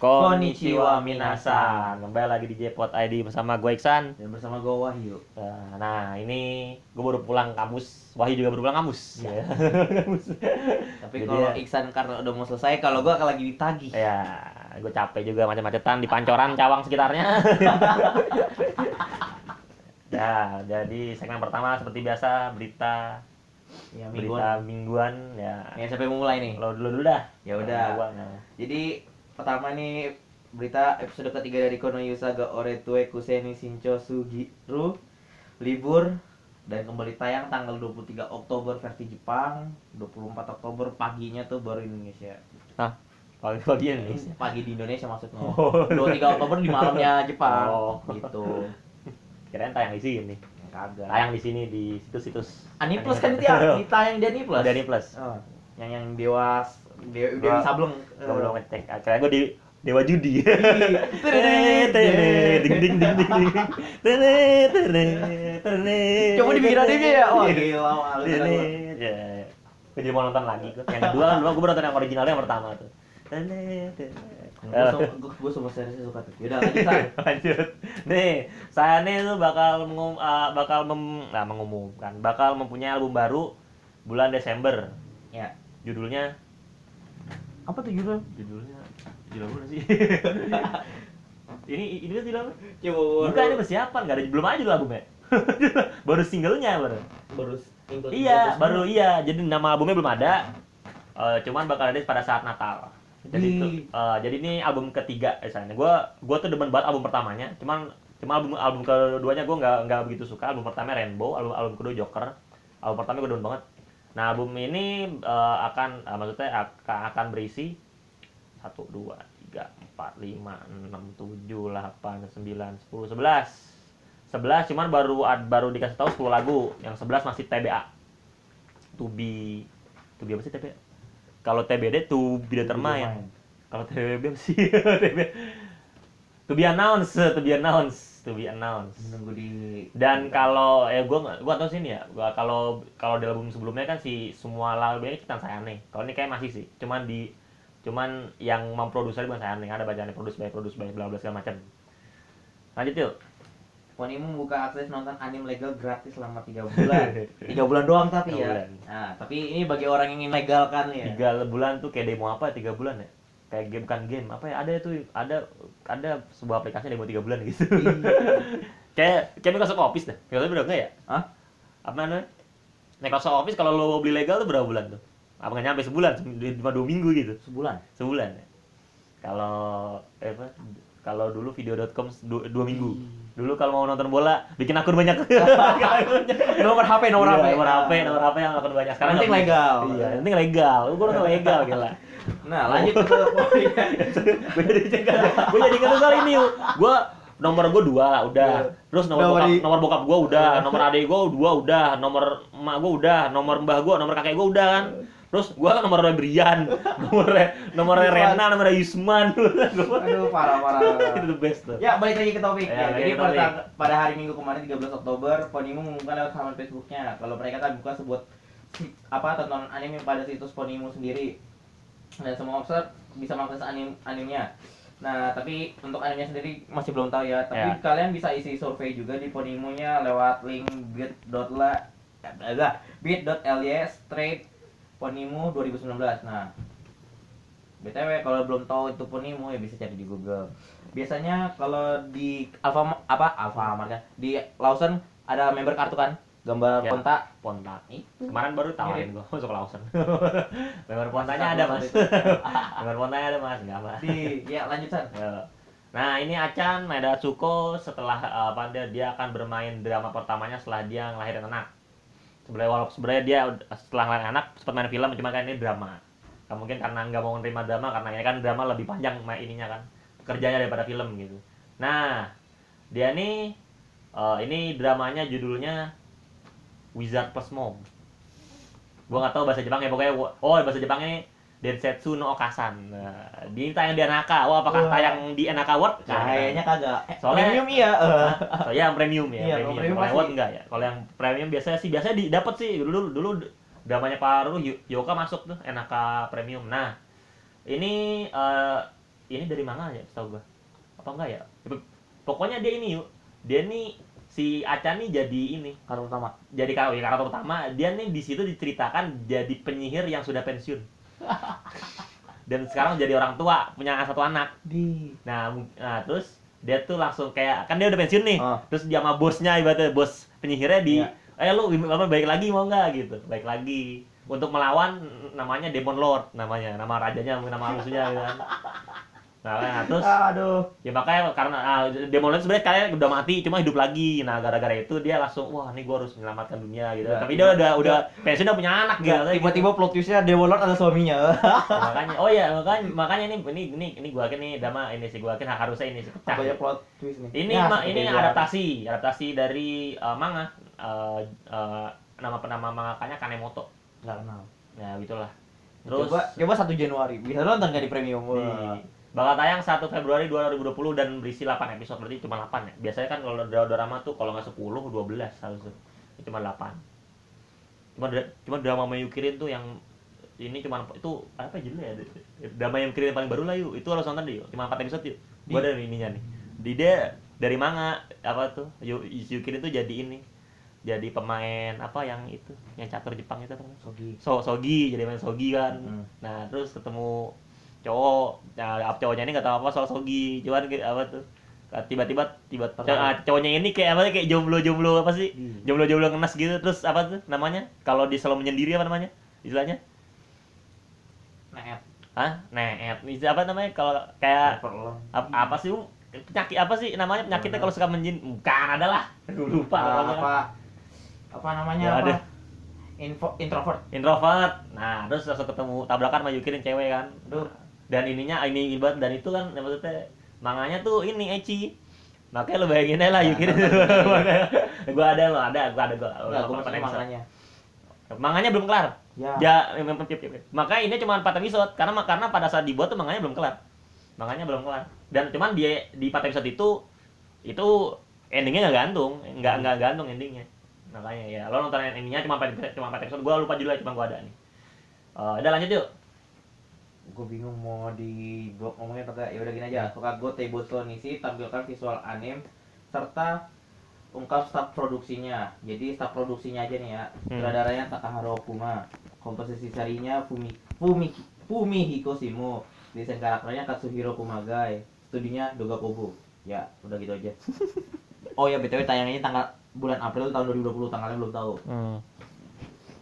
Konnichiwa minasan. Kembali lagi di Jpot ID bersama gue Iksan. Dan bersama gue Wahyu. Nah, Nah, ini gue baru pulang kampus. Wahyu juga baru pulang kampus. Ya. Tapi kalau ya- Iksan karena udah mau selesai, kalau gue lagi ditagih. ya, gue capek juga macet-macetan di Pancoran, Cawang sekitarnya. ya, jadi segmen pertama seperti biasa berita Ya, berita mingguan. mingguan ya. Ya, siapa yang mau mulai nih? Lo dulu dulu dah. Ya udah. Nah. Jadi pertama nih berita episode ketiga dari Kono Yusaga Oretue Kuseni Shincho Sugiru libur dan kembali tayang tanggal 23 Oktober versi Jepang, 24 Oktober paginya tuh baru Indonesia. Hah? Pagi-pagi ini. Pagi di Indonesia maksudnya. Oh. 23 Oktober di malamnya Jepang. Oh. Gitu. Kirain tayang di sini. Kagak. Tayang di sini di situs-situs. Ani Plus kan itu ya, ditayang di Ani Plus. Dari plus. Oh, yang yang dewas Dewi Oh. Sableng. Gak belum ngecek. Akhirnya gue di Dewa Judi. Iya. Tene, ding ding ding ding ding. Tene, tene, tene. Coba dibikin adiknya ya. Wah, gila malu Tene, ya. Gue jadi mau nonton lagi gue. Yang kedua, kedua gue nonton yang originalnya yang pertama tuh. Tene, tene. Gue semua seriesnya suka tuh. Yaudah lanjut. Lanjut. Nih, saya nih tuh bakal mengum, ah, bakal mem, nah, mengumumkan, bakal mempunyai album baru bulan Desember. Ya. Judulnya Apa tuh judul? judulnya judul apa sih? ini ini kan judul apa? Coba Bukan ini persiapan, nggak ada belum aja dulu albumnya. baru singlenya baru. baru Iya, baru iya. Jadi nama albumnya belum ada. Eh, cuman bakal ada pada saat Natal. Jadi itu, eh, jadi ini album ketiga misalnya. Gua gua tuh demen banget album pertamanya. Cuman cuma album album keduanya gua nggak nggak begitu suka. Album pertama Rainbow, album album kedua Joker. Album pertama gua demen banget. Nah, album ini eh, akan eh, maksudnya akan, akan berisi 1 2 3 4 5 6 7 8 9 10 11 11 cuman baru baru dikasih tahu 10 lagu, yang 11 masih TBA. To be to be apa sih TBA? Kalau TBD to be determined. Kalau TBB sih? TB. to be announced, to be announced, to be announced. Menunggu di Dan kalau eh gua nggak- gua tahu sini ya, gua kalau kalau di album sebelumnya kan si semua lagunya kita saya aneh. Kalau ini kayak masih sih, cuman di cuman yang memproduksi bukan saya aneh, ada bacaannya produce by produce by bla bla segala macam. Lanjut yuk. Ponimu membuka akses nonton anime legal gratis selama 3 bulan. 3 bulan doang tapi Tiga ya. bulan. Nah, tapi ini bagi orang yang ingin legalkan ya. Tiga bulan tuh kayak demo apa? Tiga bulan ya? Kayak game bukan game apa ya? Ada itu ada ada sebuah aplikasi demo tiga bulan gitu. Iya. kayak kayak Microsoft Office dah. Microsoft udah enggak ya? Hah? Apa namanya? Microsoft Office kalau lo beli legal tuh berapa bulan tuh? Apa nggak nyampe sebulan? Cuma dua minggu gitu. Sebulan. Sebulan ya. Kalau eh, apa? Kalau dulu video.com dua, dua minggu. Dulu kalau mau nonton bola bikin akun banyak. Nomor HP, nomor Iya, HP. nomor HP, nomor HP yang akun banyak. Yang penting legal. Iya, penting legal. Gue nonton legal gila. Nah, lanjut ke poinnya. gue jadi gue jadi ingat soal ini gue nomor gue dua udah Iya. terus nomor Nomor bokap di- nomor bokap gue udah nomor adik gue dua udah nomor emak gue udah nomor mbah gue nomor kakek gue udah kan terus gue kan nomor Brian nomor nomor Yusman. Rena nomor Yusman Aduh, parah parah. itu the best tuh Ya, balik lagi ke topik. Ya, Ya, jadi ke pada, topik. pada hari Minggu kemarin 13 Oktober, Ponimu mengumumkan lewat halaman Facebooknya kalau mereka akan buka sebuah apa tontonan anime pada situs Ponimu sendiri. Dan semua user bisa mengakses anim animenya. Nah, tapi untuk animenya sendiri masih belum tahu ya. Tapi Ya. kalian bisa isi survei juga di Ponimunya lewat link bit.la bit.ly straight Ponimu 2019. Nah, BTW kalau belum tahu itu Ponimu ya bisa cari di Google. Biasanya kalau di Alfa apa Alfamart kan di Lawson ada member kartu kan gambar Ya. kontak Ponta Ih, kemarin baru tawarin gue masuk Lawson member Pontanya ada mas member Pontanya ada mas nggak mas di ya lanjutan. Nah ini Acan Maeda Tsuko setelah eh, apa dia dia akan bermain drama pertamanya setelah dia ngelahirin anak. Sebenarnya walaupun sebenarnya dia setelah ngelahirin anak sempat main film cuma kan ini drama. Kan mungkin karena nggak mau nerima drama karena ini kan drama lebih panjang main ininya kan kerjanya daripada film gitu. Nah dia nih eh, ini dramanya judulnya Wizard Plus Mom. Gua nggak tahu bahasa Jepang ya pokoknya oh bahasa Jepangnya Densetsu no Okasan. Nah, di tayang di Anaka. Wah, apakah Wah. tayang di Anaka World? kayaknya kagak Eh, Soalnya- premium iya eh. Oh, ya yang premium ya, Iya, premium. premium Kalau yang pasti. World enggak ya. Kalau yang premium biasanya sih biasanya di dapat sih dulu dulu dramanya Paru Yoka masuk tuh Enaka premium. Nah, ini eh, ini dari manga ya setahu gua apa enggak ya pokoknya dia ini yuk dia nih si Acan nih jadi ini karakter utama jadi kar- ya, karakter utama dia nih di situ diceritakan jadi penyihir yang sudah pensiun. Dan sekarang jadi orang tua punya satu anak. Di. Nah, nah terus dia tuh langsung kayak kan dia udah pensiun nih Ah. terus dia sama bosnya ibaratnya bos penyihirnya di Iya. eh lu apa baik lagi mau nggak? Gitu baik lagi. Untuk melawan namanya Demon Lord namanya nama rajanya nama musuhnya gitu kan nah, nah, terus aduh. ya makanya karena ah, Demon Lord sebenarnya kalian udah mati cuma hidup lagi. Nah gara-gara itu dia langsung wah nih gua harus menyelamatkan dunia gitu. Ya, tapi tiba- dia udah udah pensiun udah punya anak gitu. Tiba-tiba plot twistnya Dewa Lord ada suaminya. Ya, makanya oh ya makanya makanya ini ini ini ini gua yakin nih dama ini sih gua yakin harusnya ini sih pecah. Banyak plot twist nih. Ini Ya, ma- ini adaptasi adaptasi dari uh, manga. Uh, uh, nama penama mangakanya Kanemoto. Nggak kenal. Ya gitulah terus coba coba satu Januari. Bisa nonton nggak di premium. Di. Bakal tayang 1 Februari 2020 dan berisi 8 episode. Berarti cuma 8 ya? Biasanya kan kalau dra- drama tuh kalau nggak 10 12 harusnya. Cuma 8 cuma cuma drama Mayukirin tuh yang ini cuma itu apa judulnya ya? Drama yang kirim paling baru lah yuk. Itu harus nonton deh yuk. Cuma 4 episode yuk. Gua ada ininya nih. Di dia dari manga apa tuh? Yu- Yukirin tuh jadi ini. Jadi pemain apa yang itu? Yang catur Jepang itu apa namanya? Sogi. So Sogi. Jadi main Sogi kan. Hmm. nah terus ketemu cowok nah cowoknya ini nggak tahu apa soal Sogi cuman kayak apa tuh tiba-tiba tiba Tertarik. ah, cowoknya ini kayak apa kayak jomblo-jomblo apa sih? Hmm. jomblo-jomblo ngenes gitu terus apa tuh namanya? Kalau di selalu menyendiri apa namanya istilahnya? Neet. Ah neet. Apa namanya? Kalau kayak apa, apa sih penyakit apa sih namanya? Penyakitnya kalau suka menjin bukan ada lah. Lupa Ah, namanya. apa apa namanya Ya, apa? ada. info introvert. Introvert. Nah terus langsung ketemu tabrakan sama Yukirin cewek kan. Aduh. Dan ininya ini ibarat dan itu kan ya maksudnya manganya tuh ini eci. Makanya lo bayangin aja lah Ya, Yukirin Makanya, gua ada lo ada gua ada gue Empat maksudnya episode. makanya manganya. Belum kelar. Ya. Ya memang makanya ini cuma 4 episode karena karena pada saat dibuat tuh manganya belum kelar. Manganya belum kelar. Dan cuman dia di 4 episode itu itu endingnya nggak gantung. Nggak nggak gantung endingnya. Makanya ya lo nonton endingnya cuma 4 episode cuma 4 episode. Gua lupa judulnya cuma gua ada nih. Eh, udah lanjut yuk gue bingung mau di blog ngomongnya atau enggak ya udah gini aja suka go Table Nisi tampilkan visual anime serta ungkap staf produksinya. Jadi staf produksinya aja nih ya Hmm. sutradaranya Takaharo Okuma. Komposisi serinya Fumi Fumi Fumihiko Shimo. Desain karakternya Katsuhiro Kumagai. Studinya Doga Kobo ya udah gitu aja. Oh ya btw tayangnya tanggal bulan April tahun 2020 tanggalnya belum tahu. Hmm.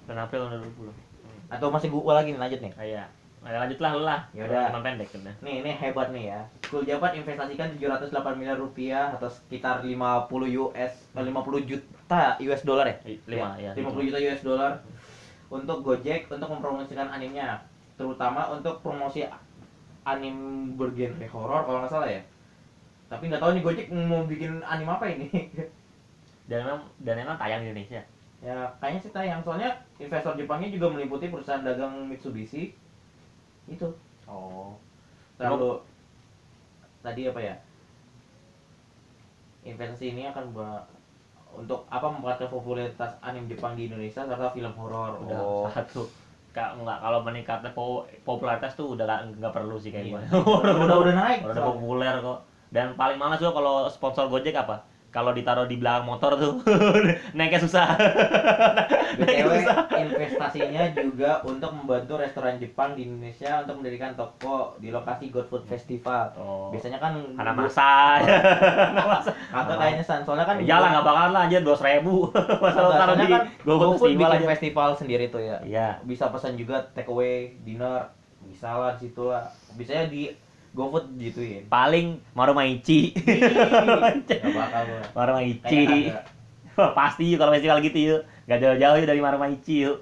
dan April tahun 2020 atau masih gua lagi nih lanjut nih. Ah, iya Ayo lanjut lah lu lah Yaudah. Cuma pendek udah Nih, ini hebat nih ya. Cool Japan investasikan 708 miliar rupiah atau sekitar 50 US eh, 50 juta US dollar ya? I- lima ya 50 juta US dollar untuk Gojek untuk mempromosikan animenya, terutama untuk promosi anim bergenre horor kalau nggak salah ya. Tapi nggak tahu nih Gojek mau bikin anim apa ini. dan memang dan memang tayang di Indonesia ya kayaknya sih tayang soalnya investor Jepangnya juga meliputi perusahaan dagang Mitsubishi itu oh. Lalu tadi apa ya? Investasi ini akan ba- untuk apa memperkuat popularitas anime Jepang di Indonesia serta film horor. Udah oh. satu. Ka- nggak kalau meningkatnya po- popularitas tuh udah nggak nggak perlu sih kayak Iya. udah, udah udah naik udah populer kok. Dan paling males juga kalau sponsor Gojek apa kalau ditaruh di belakang motor tuh naiknya susah. Naiknya BTW susah. investasinya juga untuk membantu restoran Jepang di Indonesia untuk mendirikan toko di lokasi God Food Festival. oh. Biasanya kan anak masa. Kagak kayaknya San, soalnya kan iyalah nggak bakalan lah aja dua ribu. Masa lo Kagak, taruh di kan GoFood GoFood festival bikin festival sendiri tuh ya. iya. Bisa pesan juga take away, dinner, bisa lah di situ lah. Bisanya di GoFood gituin. paling Marumaichi Gak bakal gua. Marumaichi Kayaknya Wah, pasti yuk kalau festival gitu yuk. Nggak jauh-jauh dari Marumaichi yuk.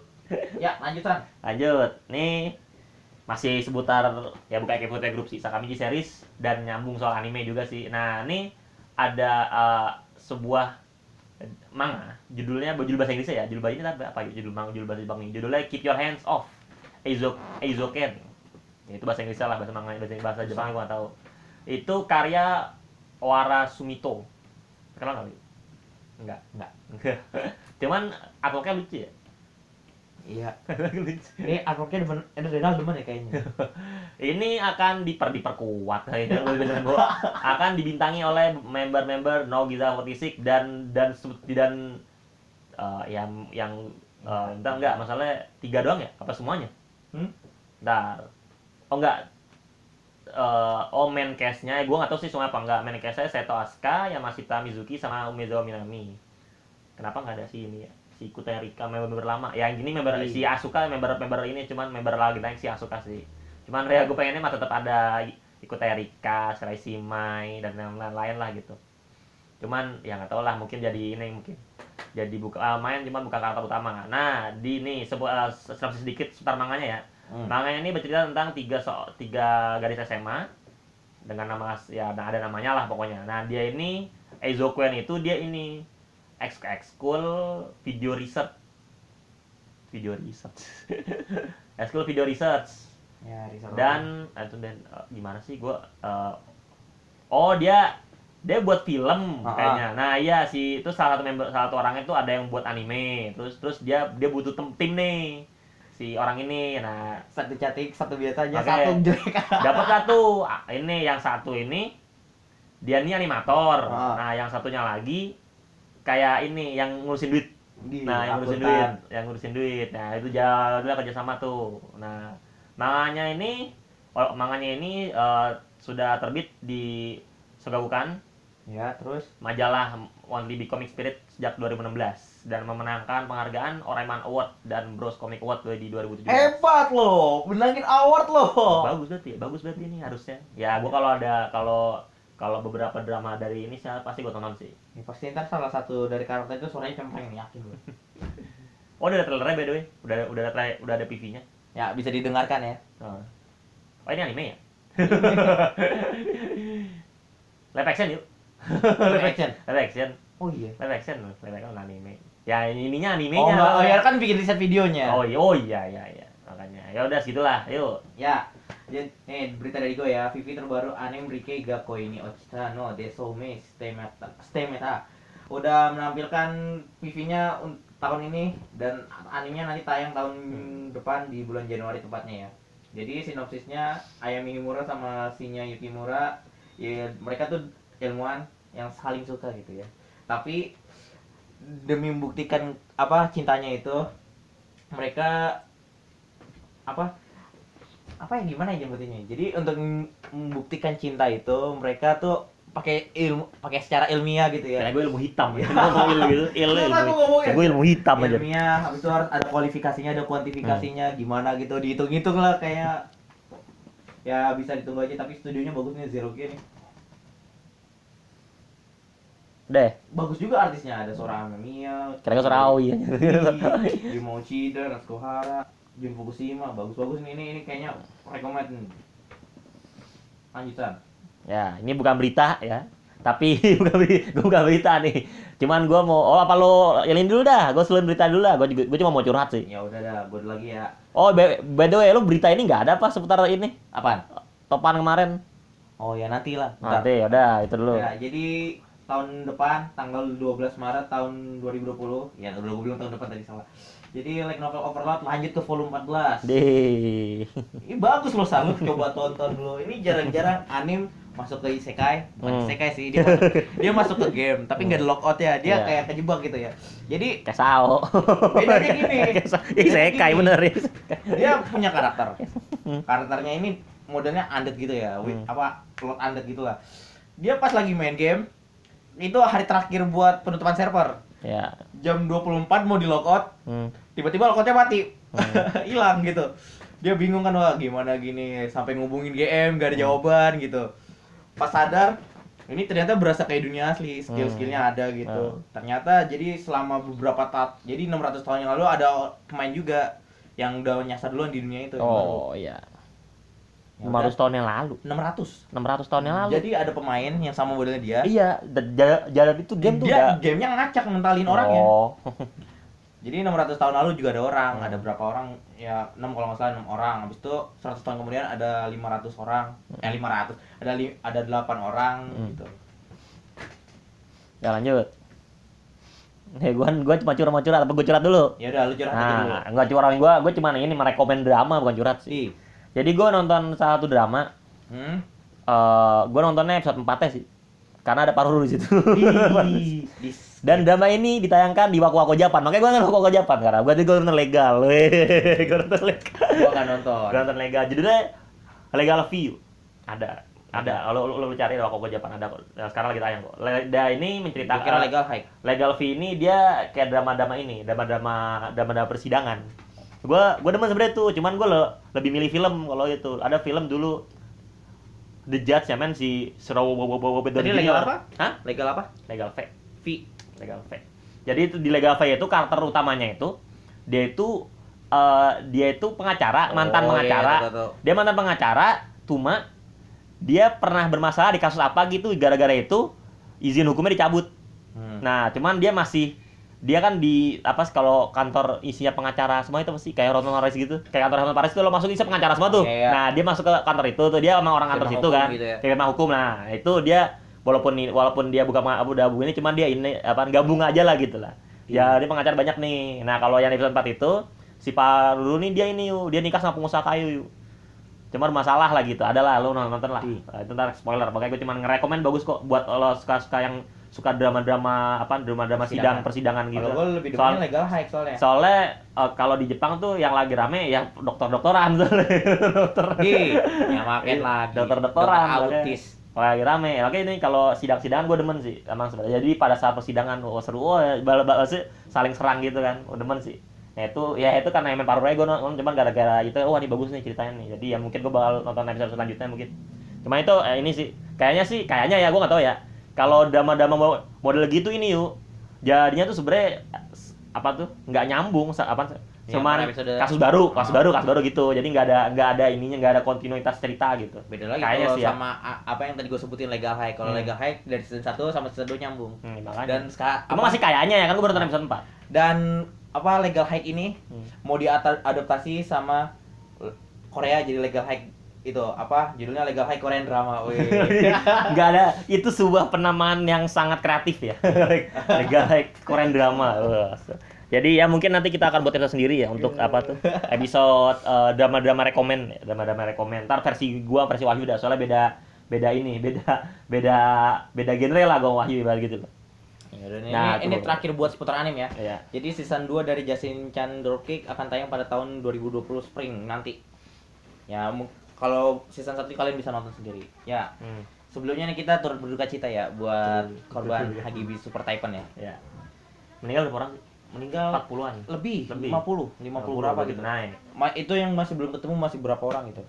Ya, lanjutan. lanjut. Nih masih seputar ya bukan kayak Putri Group sih. Sakamichi series dan nyambung soal anime juga sih. Nah ini ada eh, sebuah manga. Judulnya judul bahasa Inggrisnya ya. Judul bahasa ini apa, apa? Ya? judul manga judul bahasa Jepang ini judulnya Keep Your Hands Off. Eizo Eizoken itu bahasa Inggrisnya lah bahasa manga bahasa bahasa Jepang gue nggak tahu. Itu karya Wara Sumito. Kenal nggak enggak enggak cuman artworknya lucu ya? Iya. Ini artworknya demen, ini Renal demen ya kayaknya. ini akan diper diperkuat. Kayaknya akan dibintangi oleh member-member No Giza 46 dan dan dan eh, yang yang eh, entar enggak masalahnya tiga doang ya? Apa semuanya? Hmm? Ntar oh enggak. Eh, oh main cast-nya gue nggak tahu sih semua apa enggak. Main cast-nya Seto Asuka Yamashita Mizuki sama Umezawa Minami. Kenapa nggak ada si ini ya? Si Kuterika member-member lama. Ya yang gini member Iya. si Asuka member member ini cuman member lagi naik si Asuka sih. Cuman ya gue pengennya mah tetap ada ikut Erika, Serai Simai dan lain-lain lah gitu. Cuman ya nggak tau lah mungkin jadi ini mungkin jadi buka ah, main cuman bukan karakter utama. Nah di ini sebuah sinopsis sedikit seputar manganya ya Hmm. manga ini bercerita tentang tiga so tiga gadis SMA dengan nama ya nah, ada namanya lah pokoknya. Nah dia ini Eizokuen itu dia ini ex school video research. Video research. School video research. Ya, Rizal. dan ah, itu dan eh, gimana sih gua eh, oh dia dia buat film Ah, kayaknya. Nah iya si itu salah satu member salah satu orang itu ada yang buat anime. Terus terus dia dia butuh tem tim nih si orang ini. Nah satu cantik, satu biasa aja, Oke. satu jelek. dapat satu Ah, ini yang satu ini dia ini animator. Ah. nah yang satunya lagi kayak ini yang ngurusin duit. Di nah yang ngurusin duit yang ngurusin duit. Nah itu jalan kerja sama tuh. Nah manganya ini oh, manganya ini eh, sudah terbit di Sogabukan Ya, terus? Majalah Only Be Comic Spirit sejak 2016 dan memenangkan penghargaan Oraiman Award dan Bros Comic Award di 2017 hebat loh, menangin award loh. bagus berarti bagus berarti ini harusnya ya gua kalau ada kalau kalau beberapa drama dari ini saya pasti gua tonton sih Ini pasti ntar salah satu dari karakter itu suaranya cempreng nih, yakin gue. oh udah ada trailernya by the way udah udah ada tra- udah ada PV-nya Ya, bisa didengarkan ya. oh. oh ini anime ya live action yuk Live action. live action Oh iya. live action live action anime ya ininya Oh, animenya enggak, oh ya kan bikin riset videonya. oh iya oh iya iya iya. Makanya. Ya udah segitulah. Yuk. Ya, jadi nih berita dari gue ya, Vivi terbaru anime Rike Gakko ini Ochita no Desome Stemeta Stemeta. Udah menampilkan PV-nya un- tahun ini dan animenya nanti tayang tahun depan di bulan Januari tepatnya ya. Jadi sinopsisnya Ayami Himura sama Shinya Yukimura ya mereka tuh ilmuwan yang saling suka gitu ya. Tapi demi membuktikan apa cintanya itu mereka apa apa ya gimana ya nyebutinnya jadi untuk mem- membuktikan cinta itu mereka tuh pakai ilmu pakai secara ilmiah gitu ya gue ilmu hitam ya. Ngomong ilmu gitu, ilmu, ilmu. gue ilmu hitam aja. ilmiah habis itu harus ada kualifikasinya ada kuantifikasinya gimana gitu dihitung-hitung lah kayak ya bisa ditunggu aja tapi studionya bagus nih Zero G nih Deh, bagus juga artisnya ada Sora Amemiya kira-kira suara Aoi ya. Jimo Uchida, Natsuko Hara, Jun Fukushima bagus-bagus nih ini ini kayaknya recommend nih. lanjutan Ya, ini bukan berita ya. Tapi bukan berita, bukan berita nih. Cuman gua mau oh apa lo yelin dulu dah. Gua selain berita dulu lah. Juga gua cuma mau curhat sih. ya udah dah gue lagi ya Oh, by, by the way, lu berita ini nggak ada apa seputar ini? apaan Topan kemarin. oh ya nanti lah. Nanti ya udah itu dulu. Ya, jadi tahun depan tanggal 12 Maret tahun 2020 ya udah gue bilang tahun depan tadi salah jadi Light Novel Overload lanjut ke volume 14 Deh. ini bagus loh Sal, lu coba tonton dulu ini jarang-jarang anim masuk ke isekai bukan Hmm. isekai sih dia masuk, dia masuk ke game tapi nggak ada lockout ya dia Iya. kayak kejebak gitu ya jadi Kayak sao. Bedanya gini. Gini. bener ya. dia punya karakter Hmm. karakternya ini modelnya undead gitu ya Hmm. apa plot undead gitu lah dia pas lagi main game itu hari terakhir buat penutupan server Ya. jam 24 mau di lockout Hmm. tiba-tiba lockoutnya mati Hmm. hilang gitu dia bingung kan wah gimana gini sampai ngubungin GM gak ada Hmm. jawaban gitu pas sadar ini ternyata berasa kayak dunia asli skill-skillnya Hmm. ada gitu ternyata jadi selama beberapa tat jadi 600 tahun yang lalu ada pemain juga yang udah nyasar duluan di dunia itu. Oh, iya. Ya 500 tahun yang lalu. 600 600 tahun yang lalu. jadi ada pemain yang sama modelnya dia iya, jalan itu game tuh dia udah gamenya ngacak mentalin orangnya Oh. Jadi 600 tahun lalu juga ada orang, Hmm. ada berapa orang? Ya 6 kalau nggak salah 6 orang. Habis itu 100 tahun kemudian ada 500 orang. Eh 500. Ada li- ada 8 orang Hmm. gitu. Ya lanjut. Ya gua gua cuma curhat-curhat apa gua curhat dulu? Ya udah lu curhat aja dulu. Nah, enggak curhatin gua, gua cuma ini merekomen drama bukan curhat sih. Ih. Jadi gua nonton salah satu drama, Hmm. eh gua nontonnya episode 4 sih. Karena ada paruh di situ. Dan drama ini ditayangkan di Waku Waku Japan. Makanya gua nonton Waku Waku Japan karena gua gua nonton legal. Gua nonton legal. gua kan nonton. Gua nonton legal. Judulnya Legal View. Ada. Ada. Kalau lu, lu, lu cari Waku Waku Japan ada kok. Nah, sekarang lagi tayang kok. Leda ini menceritakan kira legal high. Legal V ini dia kayak drama-drama ini, drama-drama drama-drama persidangan. Gua gua demen sebenarnya tuh, cuman gua le- lebih milih film kalau itu. Ada film dulu The Judge ya men si Surawobobobobo Tadi legal apa? Hah? Legal apa? Legal V. V. Legal V. Jadi itu di Legal V itu karakter utamanya itu dia itu eh, dia itu pengacara, mantan Oh, pengacara. iya, tahu, tahu. Dia mantan pengacara, cuma dia pernah bermasalah di kasus apa gitu gara-gara itu izin hukumnya dicabut. Hmm. Nah, cuman dia masih dia kan di apa sih, kalau kantor isinya pengacara semua itu pasti kayak Rotten Paris gitu. Kayak kantor Rotten Paris itu lo masuk isinya pengacara semua tuh. Oke, ya. Nah, dia masuk ke kantor itu tuh dia emang orang kantor situ kan. gitu ya. Firma hukum. Nah, itu dia walaupun walaupun dia bukan abu dabu ini cuman dia ini apa gabung aja lah gitu lah. Ya, Iya. dia pengacara banyak nih. Nah, kalau yang episode 4 itu si Pak Ruru nih dia ini yuk, dia nikah sama pengusaha kayu yuk. Cuma masalah lah gitu, ada lah, lu nonton lah. Nah, itu ntar spoiler, makanya gue cuma ngerekomen bagus kok buat lo suka-suka yang suka drama-drama apa drama-drama sidang persidangan gitu. Kalau gua lebih Soal- demennya legal high soalnya. Soalnya eh, kalau di Jepang tuh yang lagi rame ya dokter-dokteran soalnya. dokter. Ya makin Iya, lagi. dokter-dokteran, Dokter autis. Lagi rame. Oke ini kalau sidang-sidangan gue demen sih. Emang sebenarnya. Jadi pada saat persidangan oh, seru oh bal bal sih saling serang gitu kan. Oh, demen sih. Nah itu ya itu karena emang paruh gue nonton cuman gara-gara itu wah ini bagus nih ceritanya nih. Jadi ya mungkin gue bakal nonton episode selanjutnya mungkin. Cuma itu eh, ini sih kayaknya sih kayaknya ya gue nggak tahu ya. Kalau drama-drama mo- model gitu ini yuk jadinya tuh sebenarnya eh, apa tuh nggak nyambung apa cuman per episode. kasus baru kasus Ah. baru kasus baru gitu jadi nggak ada nggak ada ininya nggak ada kontinuitas cerita gitu Beda lagi Kayaknya kalau sih ya. sama apa yang tadi gue sebutin legal high. Kalau Hmm. legal high dari season 1 sama season 2 nyambung. hmm, makanya Dan sekarang Cuma masih kayaknya ya kan gue baru nonton episode 4 dan apa legal high ini Hmm. mau diadaptasi sama Korea jadi legal high itu apa judulnya legal high Korean drama. Wih. Nggak ada, itu sebuah penamaan yang sangat kreatif ya. Legal like Korean drama. Jadi ya mungkin nanti kita akan buat episode sendiri ya untuk apa tuh episode eh, drama-drama rekomen, drama-drama rekomen. Ntar versi gua versi Wahyu dah soalnya beda beda ini, beda beda beda genre lah gua Wahyu ibarat gitu loh. Ya ini, Nah, ini tuh. terakhir buat seputar anime ya. Iya. Jadi season 2 dari Justin Chan Dropkick akan tayang pada tahun 2020 spring nanti. Ya, kalau season 1 kalian bisa nonton sendiri. Ya, Hmm. sebelumnya nih kita turut berduka cita ya buat Betul. korban Betul. Hagibi Super Typhoon ya. Ya. Meninggal berapa orang? Meninggal 40-an. lebih, Lebih. 50, 50 berapa gitu. Nah, Ma- itu yang masih belum ketemu masih berapa orang gitu.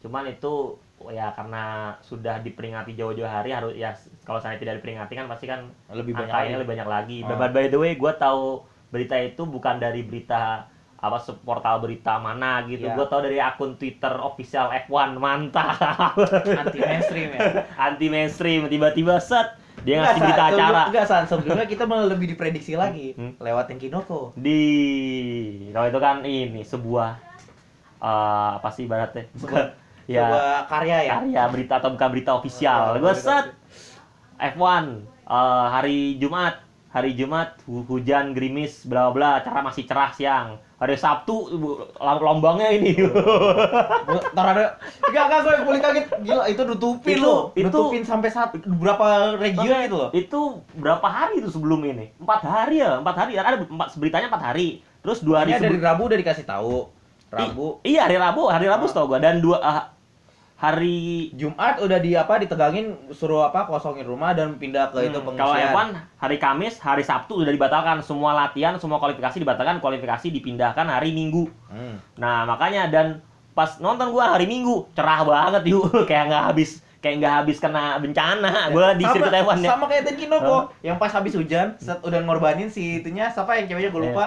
cuman itu ya karena sudah diperingati jauh-jauh hari harus ya kalau saya tidak diperingati kan pasti kan Lebih banyak lagi. lebih banyak lagi. By, by the way, gue tahu berita itu bukan dari berita apa portal berita mana gitu. Ya. Gue tahu dari akun Twitter official F1 mantap. Anti mainstream ya. Anti mainstream tiba-tiba set dia ngasih Enggak, berita San. acara Enggak, San. Sebelumnya kita malah lebih diprediksi lagi Hmm. lewat Kinoko. di kalau itu kan ini sebuah eh, apa sih ibaratnya? Bukan ya Sebuah karya ya. karya berita atau bukan berita ofisial. Oh, Gue berita set F1 eh, hari Jumat, hari Jumat hu- hujan gerimis bla bla, cara masih cerah siang. Hari Sabtu lombangnya ini. Bu- Ntar ada Enggak, enggak, gue paling kaget Gila, itu nutupin Itu- loh itu- Nutupin sampai saat Berapa region gitu loh Itu berapa hari itu sebelum ini? Empat hari ya, empat hari. Ada empat beritanya empat hari. Terus dua hari Ini dari sebelum Rabu udah dikasih tahu Rabu I- iya hari Rabu, hari Rabu Ah. setahu gua dan dua ah, hari Jumat udah di apa ditegangin suruh apa kosongin rumah dan pindah ke itu Hmm, kalau pengungsian. F1 hari Kamis, hari Sabtu udah dibatalkan semua latihan, semua kualifikasi dibatalkan, kualifikasi dipindahkan hari Minggu. Hmm. Nah makanya dan pas nonton gua hari Minggu cerah banget yuk kayak nggak habis kayak nggak habis kena bencana gua di sama, sirkuit F1 ya. sama kayak tadi Kinoko yang pas habis hujan set udah ngorbanin si itunya siapa yang ceweknya gue Iya. lupa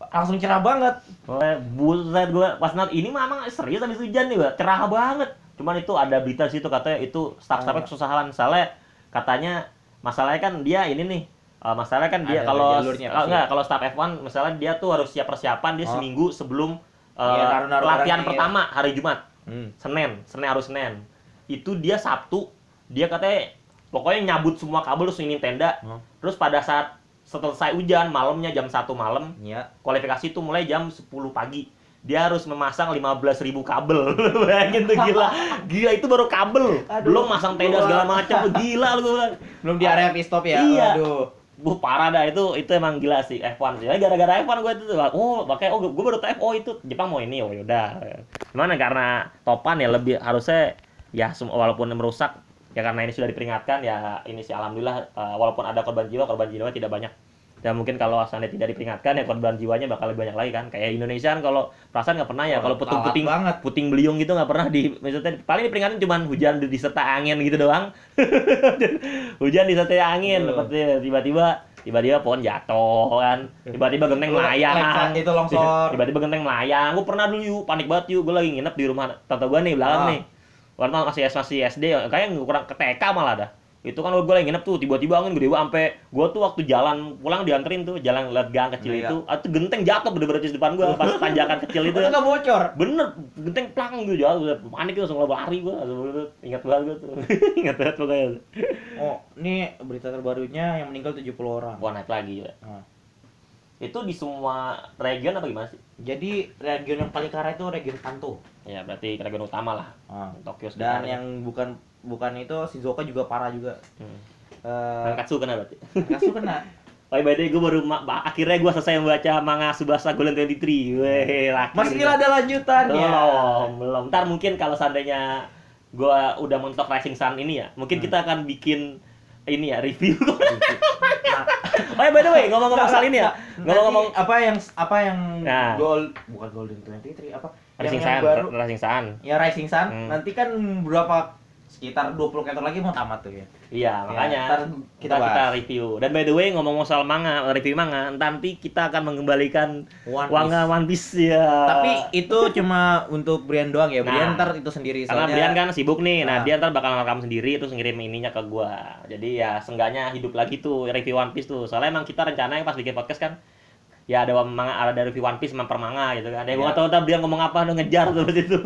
langsung cerah banget Wah, Buset gua pas nonton ini mah emang serius habis hujan nih. Cerah banget. Cuman itu ada berita di situ katanya itu staff-staffnya Ah. kesusahan. Soalnya katanya masalahnya kan dia ini nih eh, masalahnya kan dia Ada kalau jalurnya kalau pasti. enggak kalau staff F1 misalnya dia tuh harus siap persiapan dia Oh. seminggu sebelum eh, Iya, naruh-naruh latihan pertama hari Jumat. hmm. Senin, Senin harus Senin. Itu dia Sabtu, dia katanya pokoknya nyabut semua kabel terus ini tenda. Hmm. Terus pada saat selesai hujan malamnya jam 1 malam Iya. kualifikasi itu mulai jam 10 pagi dia harus memasang 15.000 kabel bayangin tuh gila gila itu baru kabel Aduh, belum masang tenda segala macam gila lu. Belum di area pit stop ya. Iya. Waduh. Wah parah dah itu itu emang gila sih F1 sih. Ya, gara-gara F1 gue itu oh makanya oh gue baru tahu oh itu Jepang mau ini oh yaudah. Gimana karena topan ya lebih harusnya ya walaupun merusak ya karena ini sudah diperingatkan ya ini sih alhamdulillah eh, walaupun ada korban jiwa korban jiwa tidak banyak. Ya mungkin kalau asalnya tidak diperingatkan ya korban jiwanya bakal lebih banyak lagi kan. Kayak Indonesia kan kalau perasaan nggak pernah ya kalau Galak puting-puting banget. puting beliung gitu nggak pernah di maksudnya paling diperingatin cuman hujan disertai angin gitu doang hujan disertai angin seperti tiba-tiba tiba-tiba pohon jatuh kan tiba-tiba genteng melayang itu longsor. tiba-tiba genteng melayang gue pernah dulu yuk panik banget yuk gue lagi nginep di rumah tante gue nih belakang Ah. nih waktu masih masih SD kayaknya kurang ke TK malah dah itu kan gue lagi nginep tuh tiba-tiba angin gede banget sampai gue tuh waktu jalan pulang dianterin tuh jalan liat gang kecil Iya. itu ah, tuh genteng jatuh bener-bener di depan gue pas tanjakan kecil itu Itu nggak bocor. bener genteng plang gitu jauh udah panik langsung lari gue ingat banget gue tuh ingat banget pokoknya Oh, ini berita terbarunya yang meninggal 70 orang. wah naik lagi ya. Nah. Itu di semua region apa gimana sih Jadi region yang paling parah itu region Kanto. ya berarti region utama lah Nah. Tokyo Dan yang bukan bukan itu Shizuoka juga parah juga. hmm. Eh, Nankatsu kena berarti Nankatsu kena. Oh, by the way, gue baru akhirnya gue selesai membaca manga Subasa Golden 23. Weh, akhirnya. Masih ada lanjutannya. Belum, belum. Ntar mungkin kalau seandainya gue udah mentok Rising Sun ini ya, mungkin Hmm. kita akan bikin ini ya review. Oh ya by the way, ngomong-ngomong soal ini ya, ngomong-ngomong apa yang apa yang Nah. gold bukan golden 23 apa Rising yang, yang Sun, baru Rising Sun. ya Rising Sun Hmm. nanti kan berapa sekitar 20 meter lagi mau tamat tuh ya. Iya, makanya ntar kita kita, kita bahas. review. Dan by the way, ngomong soal manga, review manga, nanti kita akan mengembalikan One Wanga Piece. One Piece ya. Tapi itu cuma untuk Brian doang ya. Brian Nah. ntar itu sendiri Karena soalnya. Brian kan sibuk nih, nah, Nah. dia ntar bakal ngerekam sendiri terus ngirim ininya ke gua. Jadi ya seenggaknya hidup lagi tuh review One Piece tuh. Soalnya emang kita rencananya pas bikin podcast kan ya ada manga ada review One Piece sama per manga gitu kan. Ya gua Iya. nggak tahu Brian ngomong apa udah ngejar terus itu.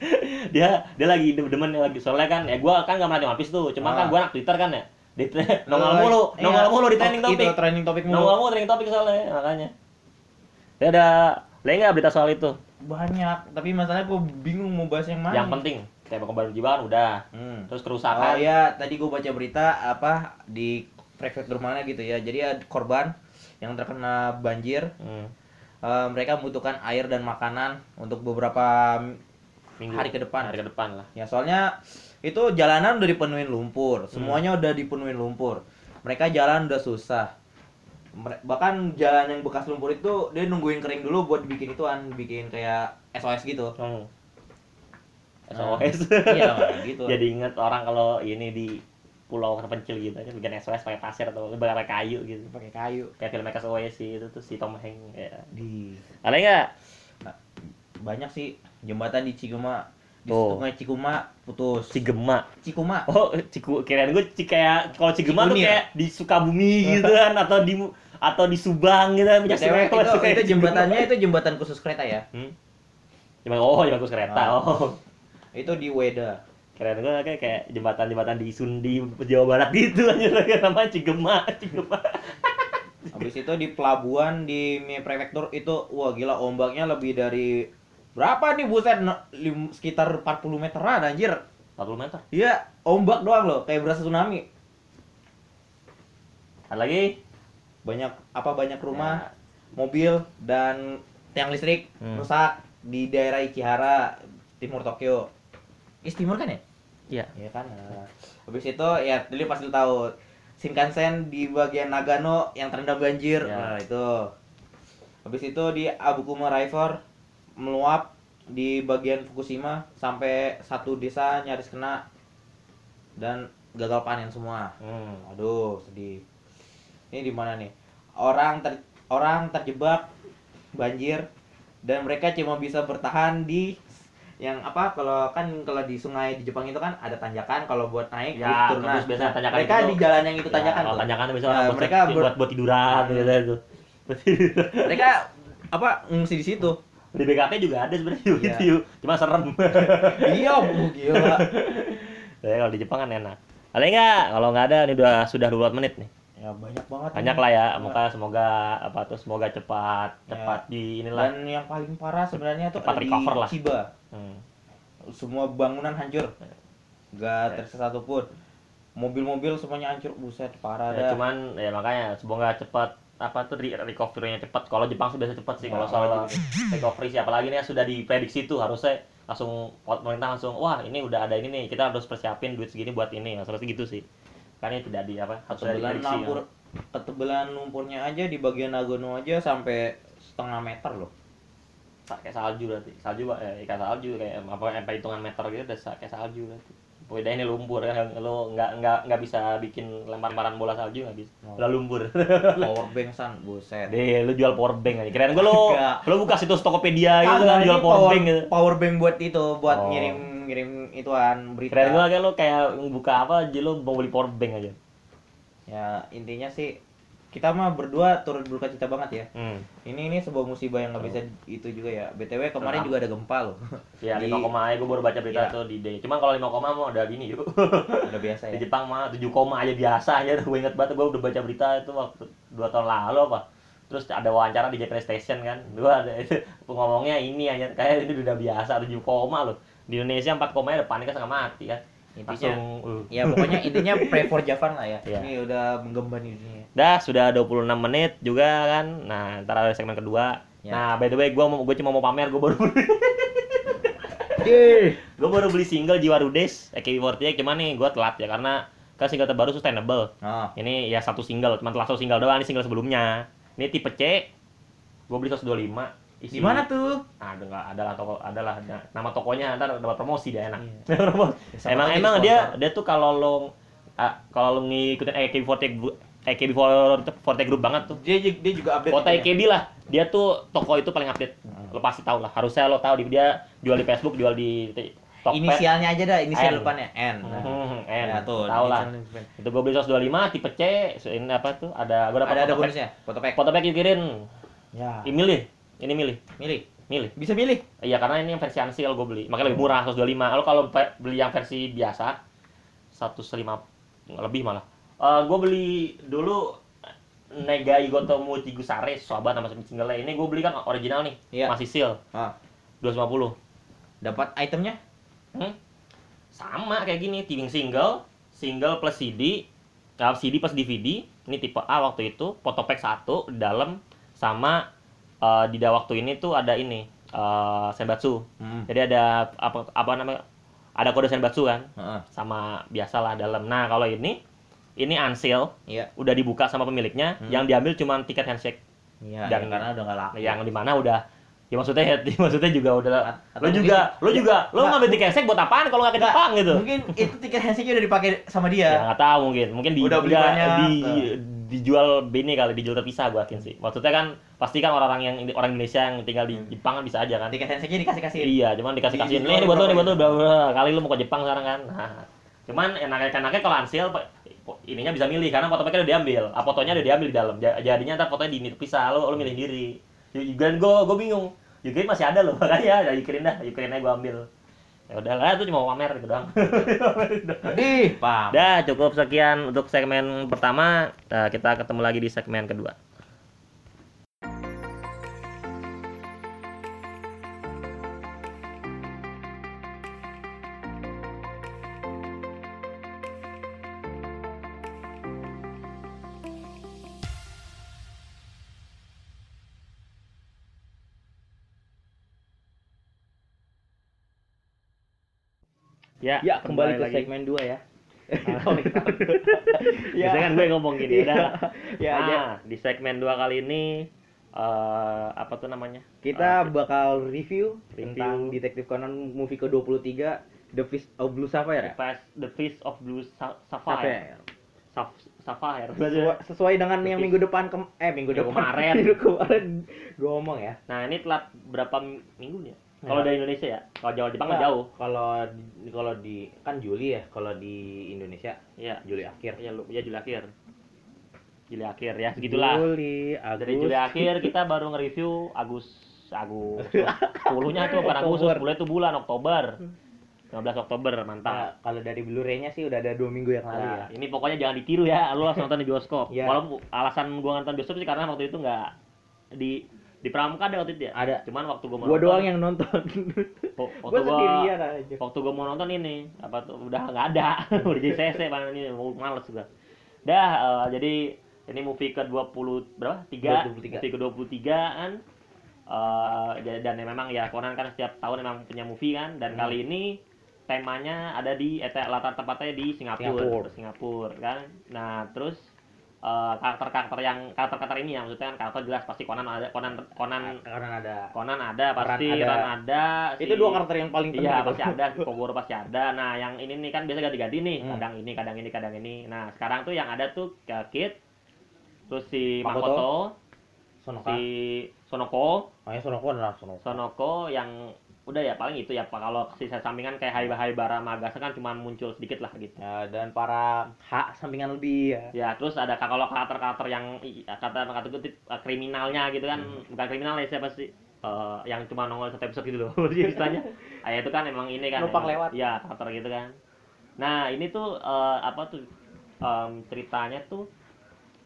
dia dia lagi demen lagi soalnya kan ya gua kan gak melatih One Piece tuh. Cuma kan Ah. gua anak Twitter kan ya. Di nongol lagi- mulu, iya. nongol mulu di trending Oh, topik. Itu trending topik mulu. Nongol mulu trending topik soalnya makanya. Ya ada lain nggak berita soal itu? Banyak, tapi masalahnya gue bingung mau bahas yang mana. Yang penting kayak korban jiwa kan udah. Hmm. Terus Oh kerusakan. iya, tadi gue baca berita apa di prefektur mana gitu ya. Jadi ada korban yang terkena banjir. Hmm. Eh, mereka membutuhkan air dan makanan untuk beberapa Minggu. Hari ke depan. Hari ke depan lah. ya soalnya itu jalanan udah dipenuhin lumpur, semuanya udah dipenuhin lumpur. Mereka jalan udah susah. Bahkan jalan yang bekas lumpur itu dia nungguin kering dulu buat bikin ituan, bikin kayak SOS gitu. Hmm. Nah, SOS. iya, kayak gitu. Jadi inget orang kalau ini di pulau terpencil gitu aja bikin SOS pakai pasir atau pakai kayu gitu. pakai kayu. Kayak film SOS sih itu tuh si Tom Hanks ya. Di Ada nggak? banyak sih jembatan di Cikuma di Tuh. sungai Cikuma putus. Cigema. Cikuma. Oh, Ciku kirain gue ci- kayak kalau Cigema tuh kayak di Sukabumi gitu kan atau di atau di Subang gitu kan. Sungai, itu, itu Cigema. jembatannya itu jembatan khusus kereta ya. Hmm? Jembatan oh jembatan khusus kereta. Ah. Oh. Itu di Weda. Keren gue kayak kayak jembatan-jembatan di Sundi Jawa Barat gitu aja namanya Cigema, Cigema. Habis itu di pelabuhan di Mie Prefektur itu wah gila ombaknya lebih dari berapa nih buset lim- sekitar 40 meteran anjir. 40 meter. Iya, ombak doang loh kayak berasa tsunami. Ada lagi? Banyak apa banyak rumah, Ya. mobil dan tiang listrik Hmm. rusak di daerah Ikihara, timur Tokyo. Is timur kan ya? Iya. Iya kan. Nah, Habis itu ya dulu pasti tahu Shinkansen di bagian Nagano yang terendam banjir. Ya. Nah, itu. Habis itu di Abukuma River meluap di bagian Fukushima sampai satu desa nyaris kena dan gagal panen semua. Hmm. Aduh, sedih. Ini di mana nih? Orang ter orang terjebak banjir dan mereka cuma bisa bertahan di yang apa kalau kan kalau di sungai di Jepang itu kan ada tanjakan kalau buat naik Ya, turun. terus biasa Nah, tanjakan mereka itu- di jalan yang itu tanjakan ya, tuh. tanjakan Ya, orang buat, mereka ber- buat buat tiduran gitu itu. mereka apa ngungsi di situ. Di BKP juga ada sebenarnya Iya. gitu. Cuma serem. iya, bu, gila. Ya, kalau di Jepang kan enak. Ada nggak? Kalau nggak ada, ini udah sudah 20 menit nih. ya banyak banget banyak lah ya Iya. maka semoga apa tuh semoga cepat Ya. cepat di inilah dan yang paling parah sebenarnya tuh Cepat ada di recover lah. Hmm. semua bangunan hancur. Nggak Ya. tersisa satu pun mobil-mobil semuanya hancur. Buset parah Ya, dah. cuman ya makanya semoga cepat apa tuh re- recovery-nya cepat. Kalau Jepang biasa cepat sih kalau Ya, soal recovery sih. Apalagi ini sudah diprediksi tuh harusnya langsung pemerintah langsung wah ini udah ada ini nih kita harus persiapin duit segini buat ini. Harusnya gitu sih. Karena tidak di apa harus ketebalan diprediksi lumpur ketebalan lumpurnya aja di bagian Nagano aja sampai setengah meter loh kayak salju berarti. Salju Pak. eh, kayak salju kayak apa apa hitungan meter gitu udah kayak salju berarti. Pokoknya ini lumpur kan lo nggak nggak nggak bisa bikin lempar-lemparan bola salju nggak bisa. Oh. udah lumpur. Power bank san. Buset. Deh lu jual power bank aja. Keren gue lo lo buka situs Tokopedia gitu kan jual power bank gitu. power bank buat itu buat Oh. ngirim ngirim ituan berita. Keren gue kayak lo kayak buka apa aja lo mau beli power bank aja. Ya intinya sih kita mah berdua turut berduka cita banget ya. Hmm. ini ini sebuah musibah yang nggak bisa itu juga ya. Btw kemarin Kenapa? juga ada gempa loh. Ya Di- 5 koma aja gue baru baca berita Ya. tuh di day cuman kalau 5 koma mau udah gini yuk. Udah biasa di ya. Jepang mah 7 koma aja biasa aja gue inget banget gue udah baca berita itu waktu dua tahun lalu apa. Terus ada wawancara di Japan Station kan. Gue ada itu ngomongnya ini aja. Kayak ini udah biasa 7 koma loh. Di Indonesia 4 koma ya paniknya setengah mati kan intinya langsung uh. ya pokoknya intinya pray for Japan lah ya Iya. ini udah menggemban di dunia Dah, sudah 26 menit juga kan. Nah, ntar ada segmen kedua. Ya. Nah, by the way, gua mau gua cuma mau pamer, gua baru gua baru beli single Jiwa Rudes AKB48 cuman nih gua telat ya karena kan single terbaru sustainable. oh Ini ya satu single, cuma telat satu single doang, ini single sebelumnya. Ini tipe C. Gua beli 125. Isi- di mana tuh Ah, ada nggak ada lah toko ada lah ada. nama tokonya ntar dapat promosi dia enak. Iya. Promosi. Siapa emang emang dia sponsor. dia tuh kalau lo ah, kalau lo ngikutin AKB48 gru- AKB48 group banget tuh. dia dia juga update Kota gitu ya? AKB lah, dia tuh toko itu paling update. Hmm. Lo pasti tahu lah. Harusnya lo tahu di dia jual di Facebook, jual di t- Tokped. inisialnya aja dah inisial N. depannya N nah. Hmm, N. Ya, tuh tahu lah. Itu gue beli 125 tipe C, so, ini apa tuh? Ada gue dapat ada ada foto pack. bonusnya foto pack Foto pack dikirim. ya Ini milih. Ini milih. milih Milih. bisa milih Iya karena ini yang versi Ansil gue beli. Makanya lebih murah 125. Lo kalau beli yang versi biasa 105 lebih malah. Eh gue beli dulu Negai Gotomo Chigusare, sahabat nama single ini gue beli kan original nih, Iya. masih seal ah 250. dapat itemnya Hmm? Sama kayak gini, tipping single, single plus CD, kalau CD plus DVD, ini tipe A waktu itu, foto pack satu dalam sama eh, di waktu ini tuh ada ini eh senbatsu. hmm. Jadi ada apa apa namanya? Ada kode senbatsu kan, Heeh. sama biasalah dalam. Nah, kalau ini ini unseal, iya udah dibuka sama pemiliknya, Hmm. yang diambil cuma tiket handshake. iya Dan- ya, karena udah nggak laku Yang di mana udah ya maksudnya maksudnya juga udah lo atau juga mungkin- lo juga lo ngambil tiket handshake buat apaan kalau nggak ke Jepang gitu mungkin itu tiket handshake udah dipakai sama ya dia nggak tahu mungkin mungkin di, Udah beli banyak. di dijual bini kali dijual terpisah gua yakin sih. Maksudnya kan pasti kan orang-orang yang orang Indonesia yang tinggal di Hmm. Jepang kan bisa aja kan. Handshake nya dikasih kasih iya cuman dikasih kasihin Di- nih ini buat dijual ini buat bla. kali lu mau ke Jepang sekarang kan nah. Cuman enak-enaknya kalau ansil ininya bisa milih karena foto packnya udah diambil. Ah, fotonya udah diambil di dalam. Ja- jadinya ntar fotonya di terpisah lo lo milih diri dan gue gue bingung. Ukraine masih ada loh makanya ya Ukraine dah Ukraine gue ambil ya udah lah itu cuma pamer gitu doang Dih, pam. Dah cukup sekian untuk segmen pertama. Nah, kita ketemu lagi di segmen kedua. Ya, Ya, kembali ke lagi. segmen 2 ya. Ya. Biasanya kan gue ngomong gini, udah. Ya, nah, ya. di segmen 2 kali ini eh apa tuh namanya? Kita Eh, bakal review, Review. tentang Detektif Conan movie ke-23 The Fist of Blue Sapphire ya. Fast- The Fist of Blue Sa- Sapphire. Sapphire. Saf- Sapphire. Sesuai, sesuai dengan yang The minggu depan kem eh minggu Minggu depan kemarin. minggu kemarin gue ngomong ya. Nah, ini telat berapa minggu nih? Kalau Ya. dari Indonesia ya? Kalau Jawa Jepang kan jauh. Kalau kalau di kan Juli ya, kalau di Indonesia Iya. Juli akhir. Ya, lu, ya Juli akhir. Juli akhir ya, segitulah. Juli, Agustus. Dari Juli akhir kita baru nge-review Agus Agus 10-nya tuh bukan Agustus, Oktober. bulan itu bulan Oktober. 15 Oktober Nah, mantap kalau dari Blu-ray-nya sih udah ada dua minggu yang lalu Nah, ya. ini pokoknya jangan ditiru ya, lu harus nonton di bioskop. Iya. Walaupun alasan gua nonton bioskop sih karena waktu itu nggak di di Pramuka ada waktu itu ya. Ada. Cuman waktu gua mau Gua nonton, doang yang nonton. wa- waktu Gua gua sendirian aja. waktu gua mau nonton ini apa tuh udah nggak ada, udah jadi CC mana ini mau males gua. Dah eh, jadi ini movie ke 20 berapa? 3 23. movie ke 23 kan. Ja- dan ya memang ya Conan kan setiap tahun memang punya movie kan dan Hmm. kali ini temanya ada di eh, latar tempatnya di Singapura Singapura. Singapura kan nah terus eh, karakter-karakter yang karakter-karakter ini ya maksudnya kan karakter jelas pasti Conan ada Conan Conan Karena ada. Conan ada pasti Ran ada. Ran ada Itu si- dua karakter yang paling penting. Iya pasti ada, Kogoro pasti ada. Nah yang ini nih kan biasa ganti-ganti nih, Hmm. kadang ini, kadang ini, kadang ini. Nah sekarang tuh yang ada tuh kayak Kid, terus si Makoto. Makoto, Sonoka. si Sonoko, Oh, ya Sonoko adalah Sonoko. Sonoko yang udah ya paling itu ya Pak. Kalau sisa sampingan kayak Haiba Haibara Magasa kan cuma muncul sedikit lah gitu. Ya, dan para hak sampingan lebih ya. Ya terus ada kalau karakter-karakter yang i- kata kata kutip eh, kriminalnya gitu kan, Hmm. bukan kriminal ya siapa sih? Eh, yang cuma nongol satu episode gitu loh istilahnya. Ah, ya itu kan emang ini kan. Numpang lewat. Iya karakter gitu kan. Nah ini tuh eh, apa tuh em, ceritanya tuh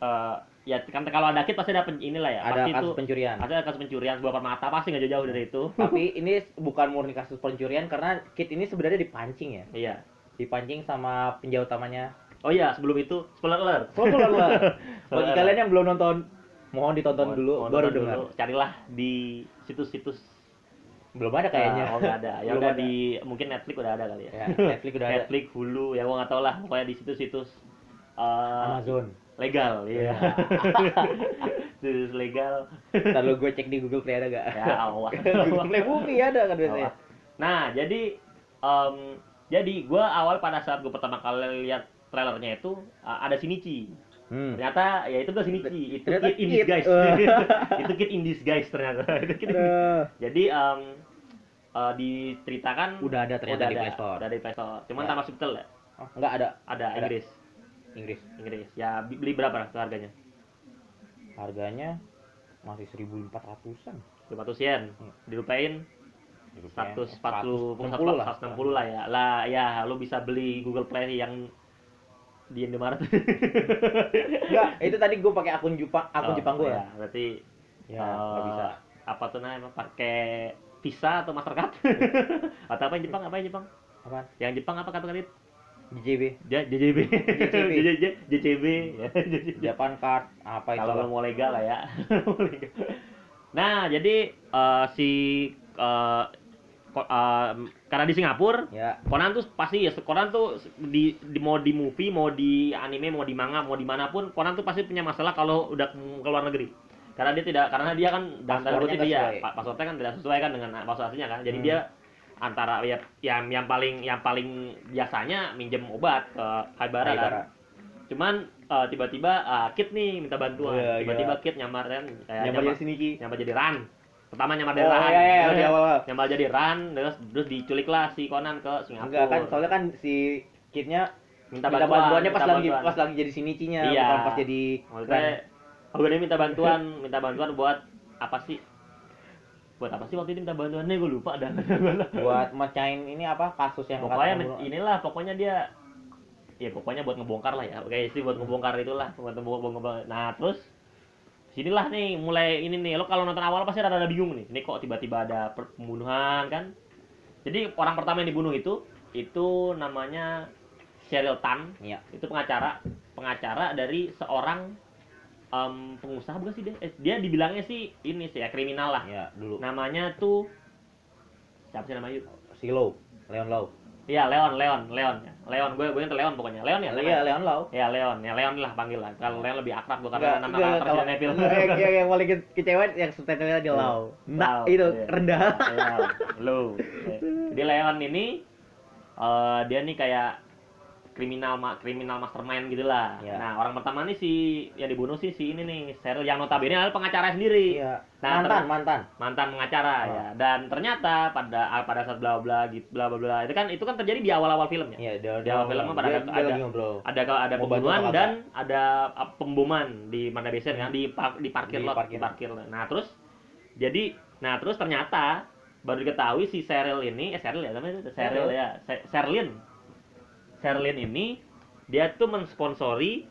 eh, ya kan kalau ada kit pasti ada pen, inilah ya. Ada pasti kasus tuh pencurian. ada kasus pencurian sebuah permata pasti nggak jauh-jauh dari itu. Tapi ini bukan murni kasus pencurian karena Kit ini sebenarnya dipancing ya. Iya. Dipancing sama penjauh utamanya. Oh iya sebelum itu spoiler alert. Spoiler lah. Bagi kalian yang belum nonton, mohon ditonton Mohon- dulu mohon baru dengar. dulu. Carilah di situs-situs Belum ada kayaknya. Ah, oh nggak ada. Ya udah ada. di mungkin Netflix udah ada kali ya. Ya, Netflix udah ada. Netflix, Hulu, ya gua nggak tahu lah. Pokoknya di situs-situs eh, Amazon. Legal. Ya. situs legal. Lu gue cek di Google Play ada gak? Ya Allah. Google Play Movie ada kan biasanya. Nah, jadi em, jadi gua awal pada saat gua pertama kali lihat trailernya itu uh, ada Shinichi. Hmm. Ternyata ya itu bukan Shinichi, itu Ternyata Kid in. Disguise. Eh. itu Kid in Disguise ternyata. Itu Kid in Aduh. Jadi em, eh, diceritakan Udah ada ternyata udah di Play Store. Udah ada di Play Store. Cuman Ya. tanpa subtitle ya. Oh, enggak ada Ada, Ada. Inggris. Inggris. Inggris. Ya beli berapa tuh harganya? Harganya masih 1400-an. 500 yen. Dirupain 140 160 lah. 160 lah ya. Lah ya lu bisa beli Google Play yang di Indomaret. Enggak, itu tadi gue pakai akun Jepang, akun Oh, Jepang gue. Ya, berarti Ya, nggak bisa. Apa tuh namanya? Pakai Visa atau Mastercard? atau apa yang Jepang? Apa yang Jepang? Apaan? Yang Jepang apa kata kalian? JJB. J- JJB. JJB. Japan Card apa itu? Kalau mau legal lah ya. Nah, jadi eh, si ko- eh, karena di Singapura Ya, Conan tuh pasti ya Conan tuh di, di mau di movie mau di anime mau di manga mau di mana pun Conan tuh pasti punya masalah kalau udah ke luar negeri karena dia tidak karena dia kan dalam tanda dia sesuai. pa- paspornya kan tidak sesuai kan dengan paspor aslinya kan jadi Hmm. dia antara ya yang yang paling yang paling biasanya minjem obat ke Haibara, kan Haibara. cuman eh, tiba-tiba eh, Kit nih minta bantuan Iya, tiba-tiba iya. Kit nyamar kan kayak Nyamar nyamar, jadi Shinichi. nyamar jadi Ran pertama nyamar dari Oh, Ran iya, iya, Terus nyamar jadi Ran terus terus diculiklah si Conan ke Singapura Enggak kan, soalnya kan si Kitnya minta, minta, bantuan, bantuannya pas minta lagi bantuan. pas lagi jadi Shinichi-nya, Iya. bukan pas jadi Maksudnya, aku dia minta bantuan, minta bantuan buat apa sih? Buat apa sih waktu itu minta bantuannya? Gue lupa dah. buat mecahin ini apa kasus yang pokoknya kata inilah, pokoknya dia, ya pokoknya buat ngebongkar lah ya. Oke sih buat ngebongkar itulah, buat ngebongkar. ngebongkar. Nah terus sinilah nih mulai ini nih lo kalau nonton awal pasti ada bingung nih ini kok tiba-tiba ada pembunuhan kan jadi orang pertama yang dibunuh itu itu namanya Cheryl Tan Iya. itu pengacara pengacara dari seorang em, pengusaha bukan sih dia eh, dia dibilangnya sih ini sih ya kriminal lah Iya, dulu. namanya tuh siapa sih namanya Si Low, Leon Low. iya Leon Leon Leon Leon gue gue Leon pokoknya Leon ya Iya? Leon Low. ya Leon ya Leon lah panggil lah kalau Leon lebih akrab gue karena nama karakter Evil enggak, yang, yang, paling ke- kecewa yang subtitlenya di Iya. Lau. Nah, Lau, itu iya. rendah. Low jadi Leon ini eh, dia nih kayak kriminal ma- kriminal mastermind gitulah. Iya. Nah, orang pertama nih si yang dibunuh sih si ini nih, Cheryl yang notabene adalah pengacara sendiri. Iya. Nah, mantan, mantan. mantan pengacara Oh. ya. Dan ternyata pada pada saat bla bla gitu bla bla bla itu kan itu kan terjadi di awal-awal filmnya. Iya, dia, Di awal filmnya pada dia, ada- dia ada-. Ada ada pembunuhan apa dan ada pemboman di mana biasanya kan di par- di parkir Di lot, di parkir. parkir. Nah, terus jadi nah terus ternyata baru diketahui si Cheryl ini eh Cheryl ya namanya itu? Cheryl ya Se- Sherlyn ini dia tuh mensponsori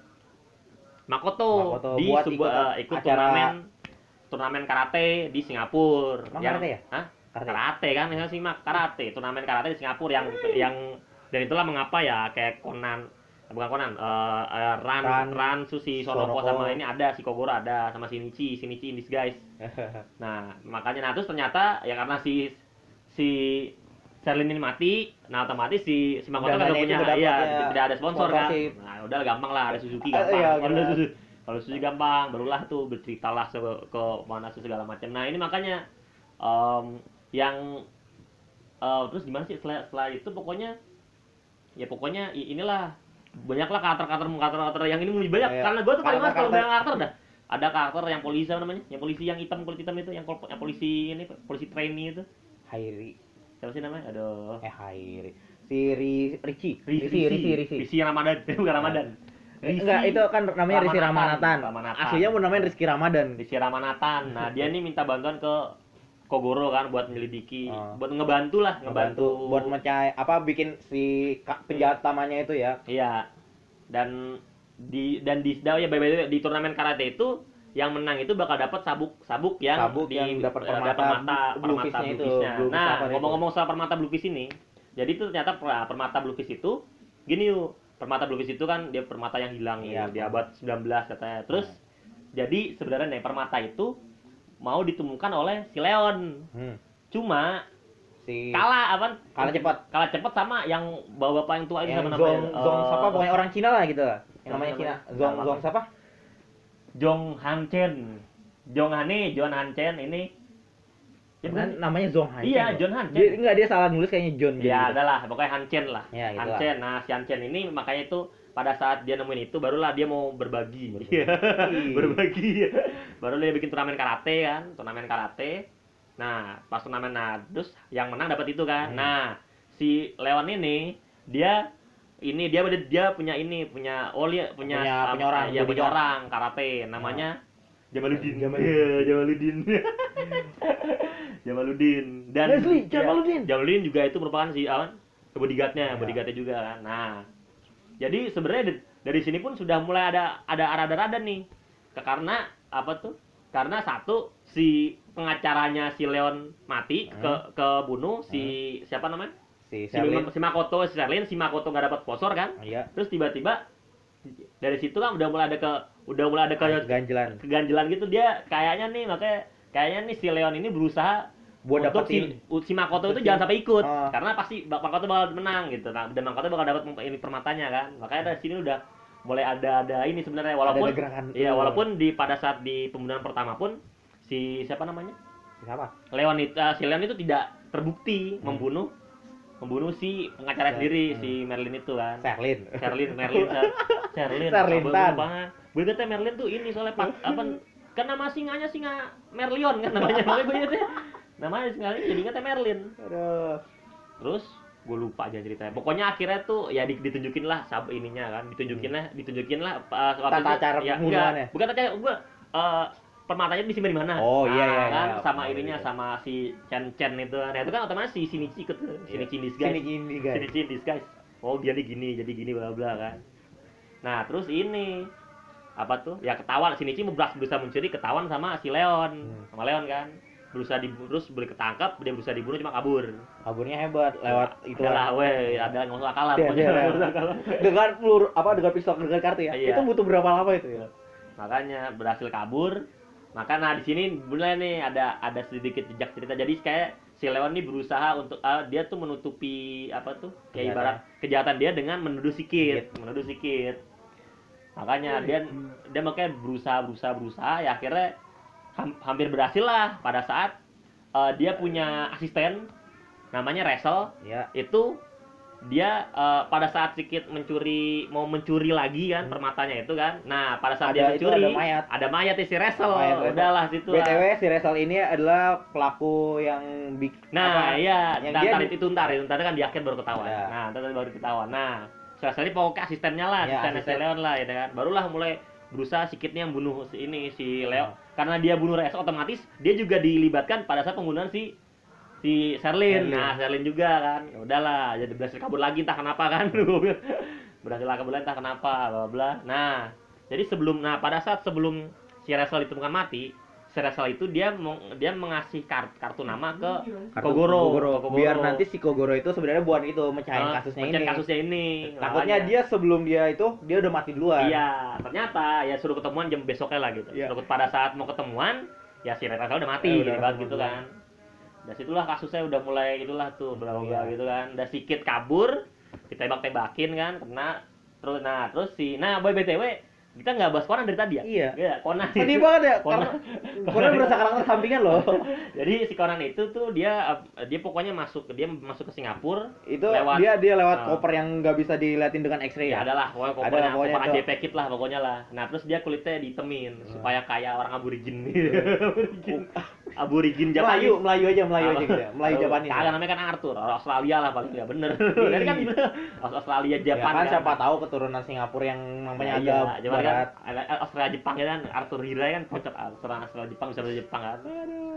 Makoto, Makoto di buat sebuah ikut eh, ikut acara- turnamen turnamen karate di Singapura. Emang karate ya? Hah? Karate. Karate kan, ya sih mak karate, turnamen karate di Singapura yang yang dan itulah mengapa ya kayak Conan bukan Conan, eh, eh, Ran, Ran Ran Susi Sonoko Sonoko. sama ini ada si Kogoro ada sama Shinichi, Shinichi in disguise. Nah, makanya nah terus ternyata ya karena si si Ini mati, nah otomatis si si Makoto kagak itu punya dapat iya, ya, tidak ada sponsor kan. Nah, udah gampang lah ada Suzuki Eh, gampang. iya, Kalau. Suzuki kalau Suzuki gampang, barulah tuh berceritalah ke, ke mana segala macam. Nah, ini makanya em, yang eh, terus gimana sih setelah, setelah itu pokoknya ya pokoknya inilah banyaklah karakter-karakter karakter yang ini lebih banyak Iya. karena gue tuh paling males kalau Karakter-karakter. banyak karakter dah ada karakter yang polisi apa namanya yang polisi yang hitam kulit hitam itu yang, yang polisi ini polisi trainee itu Hairi. Siapa sih namanya aduh Eh Hairi. Si Ri, Ricci. Risi Risi, Risi, Risi. Risi Ramadan bukan Ramadan Eh, Enggak, itu kan namanya Rizky Ramanatan. Ramanatan. Aslinya mau namanya Rizky Ramadan. Risi Ramanatan nah dia nih minta bantuan ke Kogoro kan buat menyelidiki Oh. buat ngebantu lah ngebantu, buat mencari apa bikin si penjahat utamanya itu ya. Iya. Dan di dan di oh ya by way, di turnamen karate itu yang menang itu bakal dapat sabuk sabuk yang Sabuk di, yang dapat ada permata permata blue permata fish-nya itu, blue-fish-nya. blue Nah, itu. ngomong-ngomong soal permata blue fish ini, jadi itu ternyata per- permata blue fish itu gini yuk, permata blue fish itu kan dia permata yang hilang Iya, ya, di abad 19 katanya. Terus jadi sebenarnya nih permata itu mau ditemukan oleh si Leon. Hmm. Cuma Si kalah apa? Kalah cepat. Kalah cepat sama yang bapak-bapak yang tua itu yang sama Zong, namanya. Zong Eh, siapa pokoknya orang Cina lah gitu. Yang namanya Cina. Zong Zong apa? siapa? Jong Han Chen. Jong Han nih, John Han Chen ini. Ya, Kan bukan? namanya Zong Han. Iya. John Han Dia Chen. enggak dia salah nulis kayaknya John Ya, gitu. adalah pokoknya Han Chen lah. Ya, gitu Han lah. Chen. Nah, si Han Chen ini makanya itu pada saat dia nemuin itu barulah dia mau berbagi. Berbagi. berbagi. Baru dia bikin turnamen karate kan, turnamen karate. Nah, pas turnamen nah, terus yang menang dapat itu kan. Hmm. Nah, si Leon ini dia ini dia dia punya ini punya oh dia punya Punya- um, punya orang, ya punya orang karate namanya Jamaluddin. Jamaluddin. Iya, Jamaluddin. Jamaluddin dan Leslie, ya, Jamaluddin. Jamaluddin juga itu merupakan si apa? bodyguardnya, Ya. bodyguardnya juga kan. Nah, jadi sebenarnya dari sini pun sudah mulai ada ada rada-rada nih. Ke- Karena apa tuh? Karena satu si pengacaranya si Leon mati ke Hmm. ke bunuh si siapa namanya? Si Sherlyn. si Makoto, si Sherlyn, si Makoto nggak dapat sponsor kan? Iya. Terus tiba-tiba dari situ kan udah mulai ada ke udah mulai ada ke Ganjelan. keganjelan gitu dia kayaknya nih makanya kayaknya nih si Leon ini berusaha Buat untuk dapetin si, si Makoto itu jangan sampai ikut Ah. karena pasti Makoto bakal menang gitu nah, dan Makoto bakal dapat ini permatanya kan makanya dari sini udah mulai ada ada ini sebenarnya walaupun iya walaupun di pada saat di pembunuhan pertama pun si siapa namanya siapa? Leon itu eh, si Leon itu tidak terbukti Hmm. membunuh membunuh si pengacara Hmm. sendiri si Merlin itu kan Sherlyn. Sherlyn, Merlin, Sher- Sherlyn. Sherlyn Apa Tan. Gue kata Merlin tuh ini soalnya pak, apa kan nama singanya singa Merlion kan namanya. Makanya gue ingetnya namanya singanya jadi ingetnya Merlin. Aduh. Terus gue lupa aja ceritanya. Pokoknya akhirnya tuh ya di- ditunjukin lah sab ininya kan, ditunjukin lah, ditunjukin lah uh, waktu Tata cara ya, pembunuhannya. bukan tata cara, gue uh, permatanya disimpan di mana? Oh, iya, iya, Nah, kan iya. sama Oh, ininya iya. sama si Chen Chen itu kan. Nah, itu kan otomatis si Shinichi ikut disguise. Sini ini guys. Shinichi in disguise. Oh dia nih gini, jadi gini bla bla kan. Nah terus ini apa tuh? Ya ketahuan Shinichi berusaha berusaha mencuri ketahuan sama si Leon, Hmm. sama Leon kan. Berusaha di terus boleh ketangkap, dia berusaha dibunuh cuma kabur. Kaburnya hebat lewat itu lah, weh, ada ngomong. Iya, iya, iya. nggak usah akalan. dengan peluru apa dengan pistol dengan kartu ya. Iya. Itu butuh berapa lama itu ya? Makanya berhasil kabur. Maka nah di sini mulai nih ada ada sedikit jejak cerita. Jadi kayak si Leon nih berusaha untuk ah, dia tuh menutupi apa tuh kayak Kejahatan. ibarat kejahatan dia dengan menuduh sikit, menuduh sikit. Makanya dia dia makanya berusaha berusaha berusaha ya akhirnya ham- hampir berhasil lah pada saat eh, dia punya asisten namanya Resel Ya. itu dia eh, pada saat sedikit mencuri mau mencuri lagi kan Hmm. permatanya itu kan nah pada saat Ada dia mencuri ada mayat. ada mayat si Resel Mayat Resel. udahlah situ. BTW si Resal ini adalah pelaku yang bik nah apa, iya yang ntar, dia ntar itu ntar itu ntar kan di akhir baru ketahuan Ada. nah ntar baru ketahuan nah Resel ini pokoknya asistennya lah Ya, asistennya si asisten. Leon lah ya kan barulah mulai berusaha sikitnya yang bunuh si ini si Leo Hmm. karena dia bunuh Resel otomatis dia juga dilibatkan pada saat pembunuhan si si. Sherlyn. Nah, Sherlyn juga kan. Ya udahlah, jadi berhasil kabur lagi entah kenapa kan. berhasil kabur lagi entah kenapa, bla bla. Nah, jadi sebelum nah pada saat sebelum si Rachel ditemukan mati, si Rachel itu dia mau dia mengasih kar- kartu nama ke Kartu Kogoro. Kogoro. Kogoro. Biar nanti si Kogoro itu sebenarnya buat itu mecahin eh, kasusnya ini. kasusnya ini. Takutnya dia sebelum dia itu dia udah mati duluan. Iya, ternyata ya suruh ketemuan jam besoknya lah gitu. Iya. Suruh pada saat mau ketemuan, ya si Rachel udah mati Eh, udah gitu kan Dan situlah kasusnya udah mulai itulah tuh berawal Iya. gitu kan. Udah sikit kabur, ditembak-tembakin kan, kena terus nah terus si nah boy BTW kita nggak bahas Conan dari tadi ya? Iya. Iya, Conan. Sedih banget ya, Conan. karena Conan berasa karakter sampingan loh. Jadi si Conan itu tuh dia eh, dia pokoknya masuk dia masuk ke Singapura. Itu Lewat- dia dia lewat Ah. koper yang nggak bisa diliatin dengan X-ray Ya ya. adalah pokoknya Ada kopernya lah, pokoknya koper aja packet lah pokoknya lah. Nah terus dia kulitnya ditemin Hmm. supaya kayak orang aborigin aborigin aborigin Japanese. Melayu, Melayu aja, Melayu aja gitu ya. Melayu Oh, Japanese. Kagak namanya kan Arthur, orang Australia lah paling ya bener. Jadi kan gitu. Australia Ya Jepang kan siapa tahu keturunan Singapura yang namanya Ya, iya, agak kan barat. ada- Australia Jepang ya kan Arthur Hirai kan kocak Australia Australia Jepang bisa Jepang kan.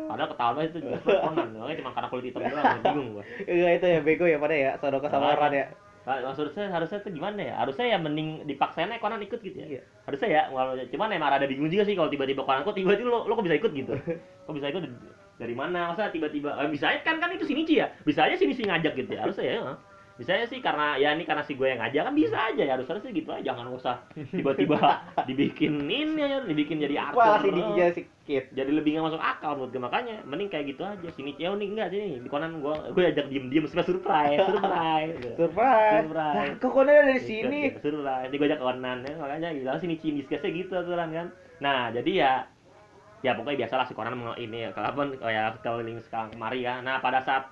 Padahal ketahuan itu juga Conan, makanya cuma karena kulit hitam doang bingung gua. Iya itu ya bego ya pada ya, Sodoko sama. Ran ya. Nah, maksud saya harusnya tuh gimana ya? Harusnya ya mending dipaksain aja Conan ikut gitu ya. Iya. Harusnya ya, walau cuman emang ada bingung juga sih kalau tiba-tiba Conan kok tiba-tiba lo, lo kok bisa ikut gitu. Kok bisa ikut dari mana? Masa tiba-tiba eh, bisa aja kan kan itu Shinichi ya. Bisa aja Shinichi ngajak gitu ya. Harusnya ya. Bisa aja sih karena ya ini karena si gue yang ngajak kan bisa aja ya. Harusnya sih gitu aja. Jangan usah tiba-tiba dibikin ini ya, dibikin jadi Wah, Arthur. si Diki jadi sedikit. jadi lebih nggak masuk akal menurut gue makanya mending kayak gitu aja sini oh nih enggak sini di Conan gue gue ajak diem diem supaya surprise surprise gitu. Surprise. Surprise. Nah, kok Conan ada di sini? Surprise. Jadi gue ajak Conan ya, makanya gitu. Sini cimis biasanya gitu aturan kan. Nah, jadi ya ya pokoknya biasalah si Conan meng- ini ya kapan kayak keliling sekarang kemari ya. Nah, pada saat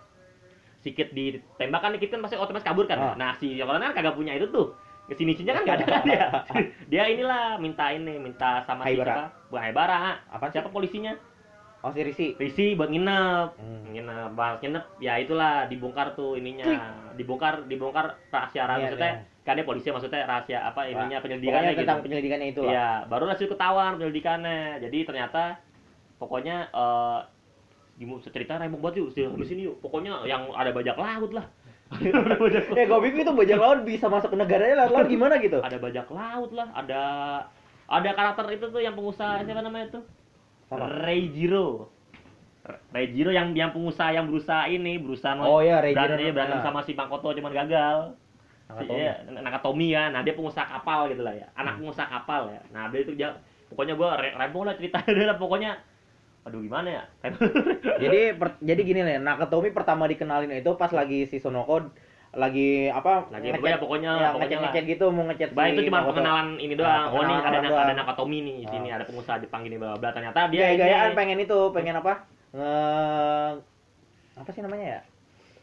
sikit ditembak kan Kit kan pasti otomatis kabur kan. Ah. Nah, si Conan kan kagak punya itu tuh. Ke sini sini kan nggak ada kan dia. dia inilah minta ini, minta sama si Haibara. siapa? Bukan Haibara. Apa? Siapa polisinya? Oh si Risi. Risi buat nginep. Hmm. Nginep, bahas nginep. Ya itulah dibongkar tuh ininya. Dibongkar dibongkar rahasia rahasia Iya, maksudnya iya. kan dia polisi maksudnya rahasia apa ininya penyelidikannya gitu. tentang penyelidikannya itu. Iya, baru hasil ketahuan penyelidikannya. Jadi ternyata pokoknya eh gimana cerita rembuk banget yuk, sini yuk. Pokoknya yang ada bajak laut lah. bajak laut. Eh, gue bingung itu bajak laut bisa masuk ke negaranya laut, laut gimana gitu? Ada bajak laut lah, ada ada karakter itu tuh yang pengusaha siapa namanya tuh? Apa? Reijiro. Reijiro yang yang pengusaha yang berusaha ini, berusaha Oh iya, Reijiro. berantem, berantem Ah. sama si Makoto cuman gagal. Nakatomi. Iya, Nakatomi ya. Nah, dia pengusaha kapal gitu lah ya. Anak Hmm. pengusaha kapal ya. Nah, dia itu dia pokoknya gua re rempong lah ceritanya dia lah pokoknya. Aduh gimana ya? jadi per- jadi gini nih, Nakatomi pertama dikenalin itu pas lagi si Sonoko lagi apa? Lagi ngechat- pokoknya pokoknya ya, pokoknya ngechat ngechat gitu mau ngechat Bah si itu cuma pengenalan ini Nah, doang. oh, nih ada ada. Nakatomi nih di sini, Oh. ada pengusaha Jepang gini bla bla. Ternyata dia Gaya-gayaan ini- pengen itu, pengen apa? Nge apa sih namanya ya?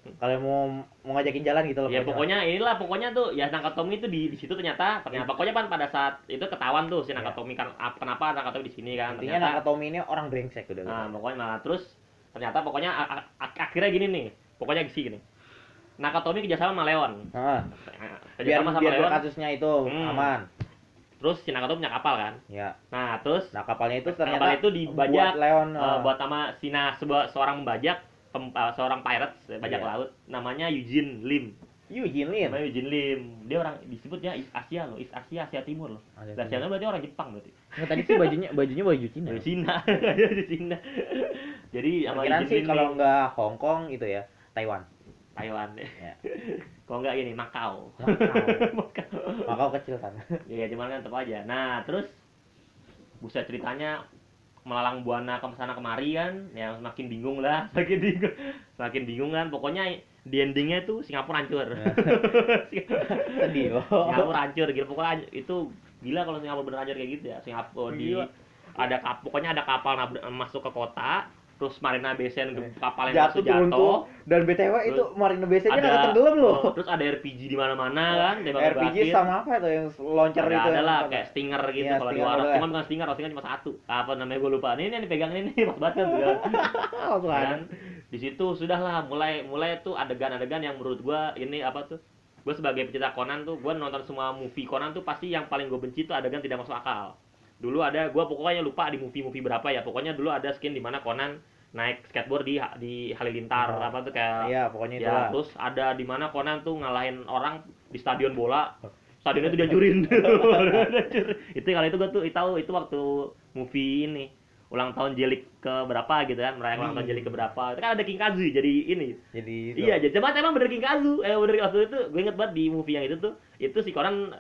Kalau mau mau ngajakin jalan gitu loh. Ya pokoknya inilah pokoknya tuh ya Nakatomi itu di di situ ternyata ternyata pokoknya kan pada saat itu ketahuan tuh si Iya. Nakatomi kan ap- kenapa Nakatomi di sini kan intinya ternyata Nakatomi ini orang brengsek udah. nah pokoknya malah terus ternyata pokoknya akhirnya gini nih pokoknya gini gini Nakatomi kerjasama sama Leon Nah, biar sama biar Leon kasusnya itu Hmm. aman. terus si Nakatomi punya kapal kan Ya. nah terus Nah, kapalnya itu Kapal ternyata itu dibajak, buat Leon eh, buat sama Sina sebuah seorang eh, seorang pirates eh, bajak Iya. laut namanya Eugene Lim Eugene Lin. namanya Eugene Lim dia orang disebutnya East Asia loh East Asia Asia Timur loh Asia Dan Cina berarti orang Jepang berarti. Nggak, tadi sih bajunya bajunya baju Cina. Dari Cina, dari Cina. Jadi sama Eugene sih Lim kalau nih, nggak Hong Kong itu ya, Taiwan. Taiwan. Ya. Kalau enggak ini Makau. Makau. Makau. Kecil kan. ya cuman kan tetap aja. Nah, terus buset ceritanya melalang buana ke sana kemari kan, ya semakin bingung lah, semakin bingung, semakin bingung kan. Pokoknya di endingnya tuh Singapura hancur. Sedih. Oh. Singapura hancur gitu pokoknya itu gila kalau Singapura bener hancur kayak gitu ya Singapura di ada kap pokoknya ada kapal masuk ke kota terus Marina Sands Eh, kapal yang jatuh turun jatuh. tuh. Dan BTW itu Marina Bay Sands-nya ada tenggelam loh. oh, terus ada RPG di mana-mana kan RPG sama apa itu yang launcher ada, itu ada lah kayak stinger gitu Iya, kalau di waras. boleh. cuma bukan stinger stinger cuma satu. Apa namanya gue lupa. Ini yang dipegang ini nih pas banget tuh kan. di situ sudahlah mulai mulai tuh adegan-adegan yang menurut gua ini apa tuh? Gue sebagai pecinta Conan tuh gue nonton semua movie Conan tuh pasti yang paling gue benci tuh adegan tidak masuk akal dulu ada gua pokoknya lupa di movie-movie berapa ya pokoknya dulu ada skin di mana Conan naik skateboard di di Halilintar Oh. apa tuh kayak Iya, pokoknya itu ya lah. terus ada di mana Conan tuh ngalahin orang di stadion bola stadionnya tuh dihancurin itu kali itu gue tuh tahu itu waktu movie ini ulang tahun Jelik ke berapa gitu kan merayakan ulang tahun Jelik ke berapa itu kan ada King Kazu jadi ini Jadi itu. Iya, jadi coba emang bener King Kazu. Eh bener waktu itu gue inget banget di movie yang itu tuh, itu si Conan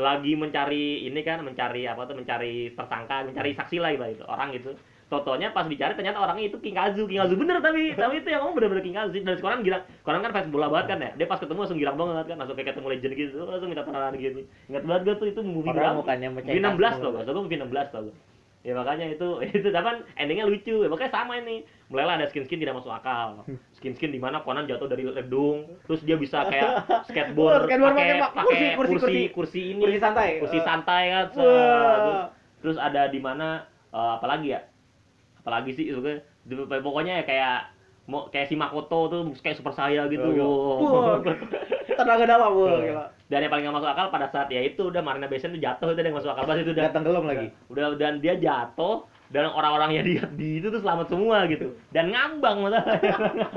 lagi mencari ini kan, mencari apa tuh, mencari tersangka, mencari saksi lah gitu, orang gitu. Totonya pas dicari ternyata orangnya itu King Kazu, King Kazu bener tapi tapi itu yang ngomong bener-bener King Kazu. Dan Conan gila, Conan kan fans bola banget kan ya. Dia pas ketemu langsung girang banget kan, langsung kayak ketemu legend gitu, langsung minta tanaman gini. Ingat banget gue tuh itu movie berapa? mukanya Movie mencengkak 16 semua. loh, maksud gue movie 16 tau gue. Ya makanya itu itu tapi endingnya lucu. Ya, makanya sama ini. Mulailah ada skin-skin tidak masuk akal. Skin-skin di mana Conan jatuh dari gedung, terus dia bisa kayak skateboard, Oh, skateboard pakai kursi, kursi, kursi, kursi, kursi. ini, Kursi santai. kursi santai kan. Wah. Terus, terus ada di mana eh, apalagi ya? Apalagi sih itu pokoknya ya kayak mau kayak si Makoto tuh kayak super saya gitu. Oh, iya. Wah. Tenaga dalam, gila. Dan yang paling gak masuk akal pada saat ya itu udah Marina Basin tuh jatuh itu yang masuk akal banget itu udah tenggelam lagi. udah dan dia jatuh dan orang-orang yang dia di itu tuh selamat semua gitu dan ngambang masalahnya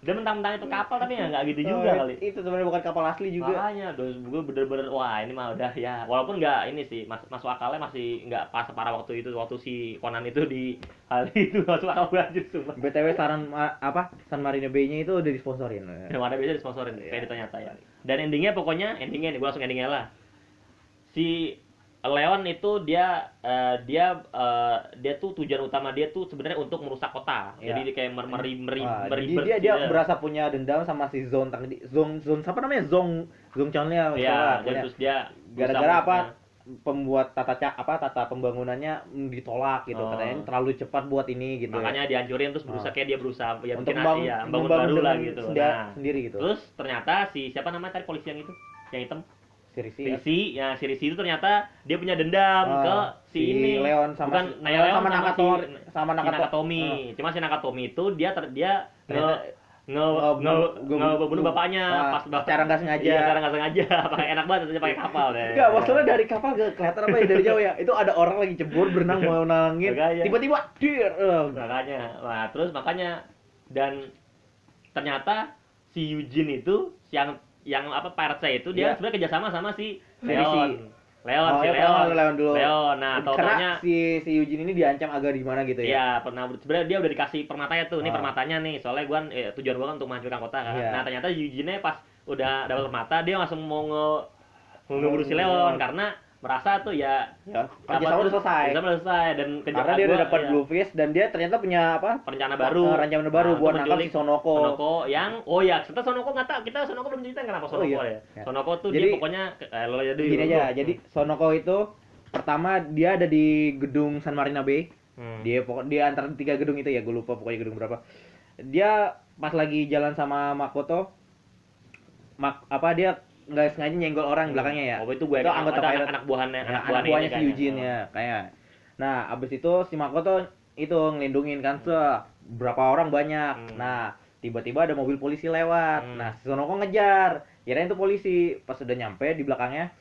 dia mentang-mentang itu kapal tapi ya nggak gitu juga Oh, kali Itu sebenarnya bukan kapal asli juga. makanya terus gue bener-bener wah ini mah udah ya walaupun nggak ini sih mas masuk akalnya masih nggak pas separah waktu itu waktu si Conan itu di hal itu masuk akal banget sumpah BTW saran apa? San Marino Bay-nya itu udah disponsorin. yang ada biasa disponsorin Iya. kayak ternyata ya dan endingnya pokoknya endingnya nih gue langsung endingnya lah si Leon itu dia eh, dia eh, dia tuh tujuan utama dia tuh sebenarnya untuk merusak kota Iya. jadi dia kayak mer- meri meri meri jadi dia dia berasa punya dendam sama si Zong tadi. Zong Zong siapa namanya? Zong Zong Chonlia. ya dan pokoknya. terus dia Gara-gara apa? Pembuat tata ca apa tata pembangunannya mm, ditolak gitu. Oh. Katanya terlalu cepat buat ini gitu. ya. makanya dihancurin terus berusaha Oh. kayak dia berusaha ya untuk membangun, ya, bangun membangun baru lah gitu sendia- nah sendiri gitu. terus ternyata si siapa namanya tadi polisi yang itu yang hitam Sirisi ya. Risi, ya si Risi itu ternyata dia punya dendam Ah, ke si, ini Leon sama bukan si- Leon sama sama, Nakato si, sama si Nakato. Nakatomi. Cuma si Nakatomi itu dia ter, dia Ternyata- nge Oh, nge, gua- nge gua- bunuh bapaknya ah, pas bapak secara nggak sengaja. Iya, secara nggak sengaja. pakai enak banget ternyata pakai kapal deh. Enggak, maksudnya dari kapal ke kelihatan apa ya dari jauh ya? Itu ada orang lagi cebur berenang mau nalangin, Makanya. tiba-tiba dir. makanya. Nah, terus makanya dan ternyata si Eugene itu yang yang apa saya itu dia Iya. sebenarnya kerjasama sama Si Leon. Leon, Oh, si ya, Leon. Leon dulu. Leon. Nah, totalnya si si Eugene ini diancam agak di mana gitu ya. Iya, pernah sebenarnya dia udah dikasih permatanya tuh. Ini Ah. permatanya nih. Soalnya gua eh, tujuan gua kan untuk menghancurkan kota kan. Iya. Nah, ternyata Eugene pas udah dapat permata dia langsung mau nge mau ngeburu si Leon. karena merasa tuh ya Ya, kapal kerjasama tuh- udah selesai. kerjasama udah selesai dan Karena dia udah dapat iya, blue fish dan dia ternyata punya apa? rencana baru. Eh, rencana baru Nah, buat nangkap si Sonoko. Sonoko yang oh ya, kita Sonoko nggak tahu, kita Sonoko belum cerita kenapa Oh, Sonoko iya. ya. Ya. Sonoko tuh Jadi- dia pokoknya eh, lo dulu. Gini aja, jadi Sonoko itu pertama dia ada di gedung San Marina Bay. Hmm. Dia pokok dia antara tiga gedung itu ya, gue lupa pokoknya gedung berapa. Dia pas lagi jalan sama Makoto, mak apa dia nggak sengaja nyenggol orang di belakangnya ya. Oh, itu gue Itu anggota pirate. anak, anak buahnya, Ya, anak anak buahnya, si kan, Eugene Oh. ya, kayak. Nah, abis itu si Makoto itu ngelindungin kan se berapa orang banyak. Hmm. Nah, tiba-tiba ada mobil polisi lewat. Hmm. Nah, si Sonoko ngejar. Kirain itu polisi. Pas udah nyampe di belakangnya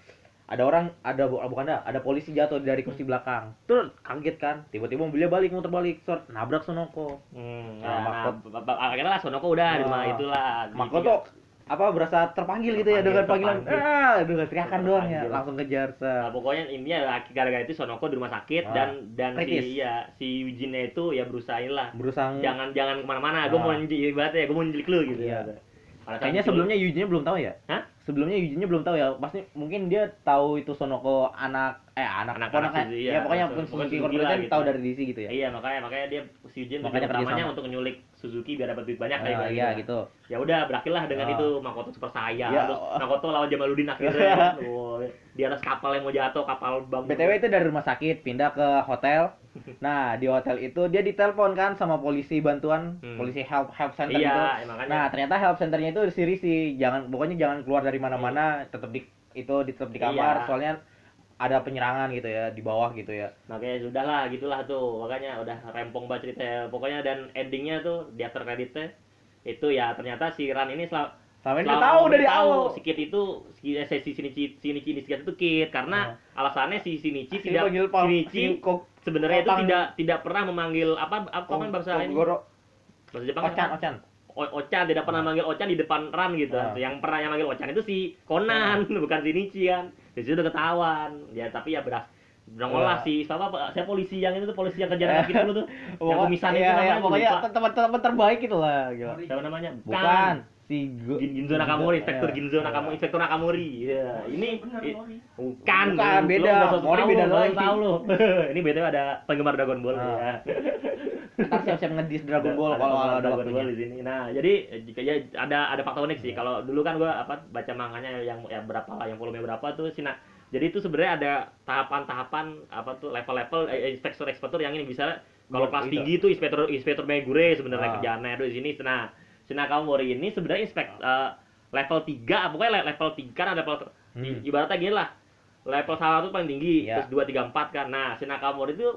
ada orang ada bu- bukan ada ada polisi jatuh dari kursi belakang. Terus kaget kan. Tiba-tiba mobilnya balik muter balik, sort nabrak Sonoko. Hmm, Nah, nah, Makoto- nah, akhirnya lah Sonoko udah di rumah Nah, itulah. Makoto apa berasa terpanggil gitu ya dengan panggilan ah dengan teriakan doang ya langsung kejar se Nah, pokoknya intinya gara-gara itu Sonoko di rumah sakit Ah, dan dan kritis. si ya si Eugene itu ya berusaha inilah berusaha jangan jangan ke mana-mana gue Ah. mau nyulik ibaratnya gue mau nyulik lu gitu Iya. ya. Saat Kayaknya sebelumnya Eugene belum tahu ya? Hah? Sebelumnya Eugene belum tahu ya. Pasti mungkin dia tahu itu Sonoko anak eh anak Anak- ponakan. anak Suzuki, ya, iya. pokoknya Pokoknya Suzuki Suzuki Corporation lah gitu. tahu dari DC gitu ya. Iya makanya makanya dia si Eugene Makanya utamanya untuk nyulik Suzuki biar dapat duit banyak kayak Ah, gitu. iya gitu. Ya udah berakhirlah dengan Ah. itu Makoto super saya Ya. terus Makoto lawan Jamaluddin akhirnya oh, di atas kapal yang mau jatuh kapal bang BTW itu dari rumah sakit pindah ke hotel. Nah, di hotel itu dia ditelepon kan sama polisi bantuan, Hmm. polisi help help center iya gitu. ya, makanya Nah, ternyata help centernya itu si Risi. Jangan pokoknya jangan keluar dari mana-mana, tetap di itu tetap di kamar Iya. soalnya ada penyerangan gitu ya di bawah gitu ya. makanya sudahlah gitulah tuh makanya udah rempong banget ceritanya pokoknya dan endingnya tuh di after creditnya itu ya ternyata si Ran ini sel- Sama ini selama udah tahu dari tahu awal. si Kit itu si eh, si Shinichi Shinichi Nishikata itu Kit karena alasannya si Shinichi Si tidak Pak Shinichi sebenarnya itu tidak tidak pernah memanggil apa apa kan bahasa ini bahasa Jepang Ocan, apa? O- Ochan tidak pernah manggil Ochan di depan Ran gitu. Ah. Yang pernah yang manggil Ochan itu si Conan, bukan si Nichi kan. Di situ udah ketahuan. Ya tapi ya beras Nongol lah Ah. si siapa apa saya polisi yang itu tuh polisi yang kejar kita dulu tuh yang kumisan itu iya, namanya iya, pokoknya teman-teman terbaik gitu lah, gila. siapa namanya Bukan si Go- Gin- Ginzo Nakamori, Inspektur Iya. Ginzo Nakamori, Inspektur Nakamori. Iya, ini bukan. Bukan, beda. Mori beda lagi. Tahu lu. ini btw ada penggemar Dragon Ball Ah. ya. Ntar siap-siap ngedis Dragon Ball Ada kalau penggemar ada Dragon Ball di sini. Nah, jadi jika ya ada ada fakta unik sih. Kalau dulu kan gua apa baca manganya yang ya berapa lah, yang volume berapa tuh Sina. Jadi itu sebenarnya ada tahapan-tahapan apa tuh level-level eh, inspektur inspektur yang ini bisa kalau Iya, kelas itu. tinggi itu inspektur inspektur Megure sebenarnya Ah. kerjaannya itu di sini. Nah, Shinakamori ini sebenarnya inspek eh, level 3, pokoknya le- level 3 kan ada level Hmm. ibaratnya gini lah. Level 1 tuh paling tinggi, Iya. terus 2 3 4 kan. Nah, Shinakamori itu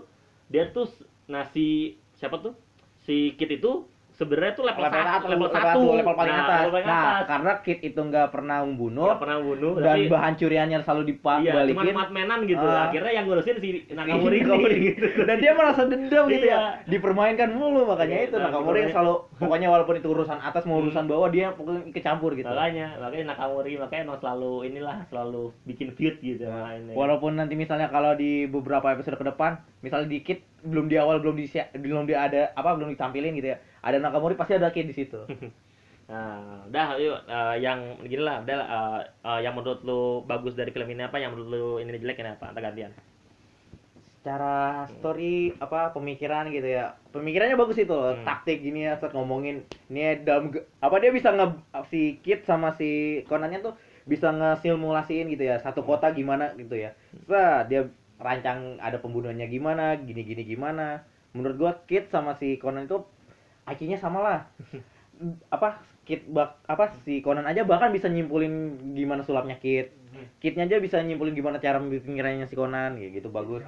dia tuh nah si siapa tuh? Si Kit itu sebenarnya tuh level 1, level 1, satu, level paling Nah, atas. level paling Nah, atas. karena Kid itu nggak pernah membunuh Nggak pernah bunuh dan tapi bahan curiannya selalu iya, cuman dibalikin. matmenan gitu. Ah. Akhirnya yang ngurusin si Nakamori ini gitu. dan dia merasa dendam gitu Iya. ya dipermainkan mulu makanya Iya, itu nah, Nakamori yang selalu pokoknya walaupun itu urusan atas mau Hmm. urusan bawah dia pokoknya ikut campur gitu Makanya, makanya Nakamori makanya emang selalu inilah selalu bikin feud gitu Nah, walaupun nanti misalnya kalau di beberapa episode ke depan misalnya dikit belum di awal belum di belum di ada apa belum ditampilin gitu ya. Ada Nakamori pasti ada Kid di situ. Nah, udah yuk eh, yang gini lah, udah eh, eh, yang menurut lu bagus dari film ini apa, yang menurut lu ini jelek ini apa, Entah gantian. secara story apa pemikiran gitu ya. Pemikirannya bagus itu loh Hmm. taktik gini ya saat ngomongin. Ini dalam apa dia bisa nge si Kid sama si Conannya tuh bisa ngesimulasiin gitu ya satu kota gimana gitu ya. Wah, dia rancang ada pembunuhannya gimana gini gini gimana. Menurut gua Kid sama si Conan itu IQ-nya sama lah. Apa Kid bak apa si Conan aja bahkan bisa nyimpulin gimana sulapnya Kid Kidnya aja bisa nyimpulin gimana cara pemikirannya si Conan kayak gitu bagus.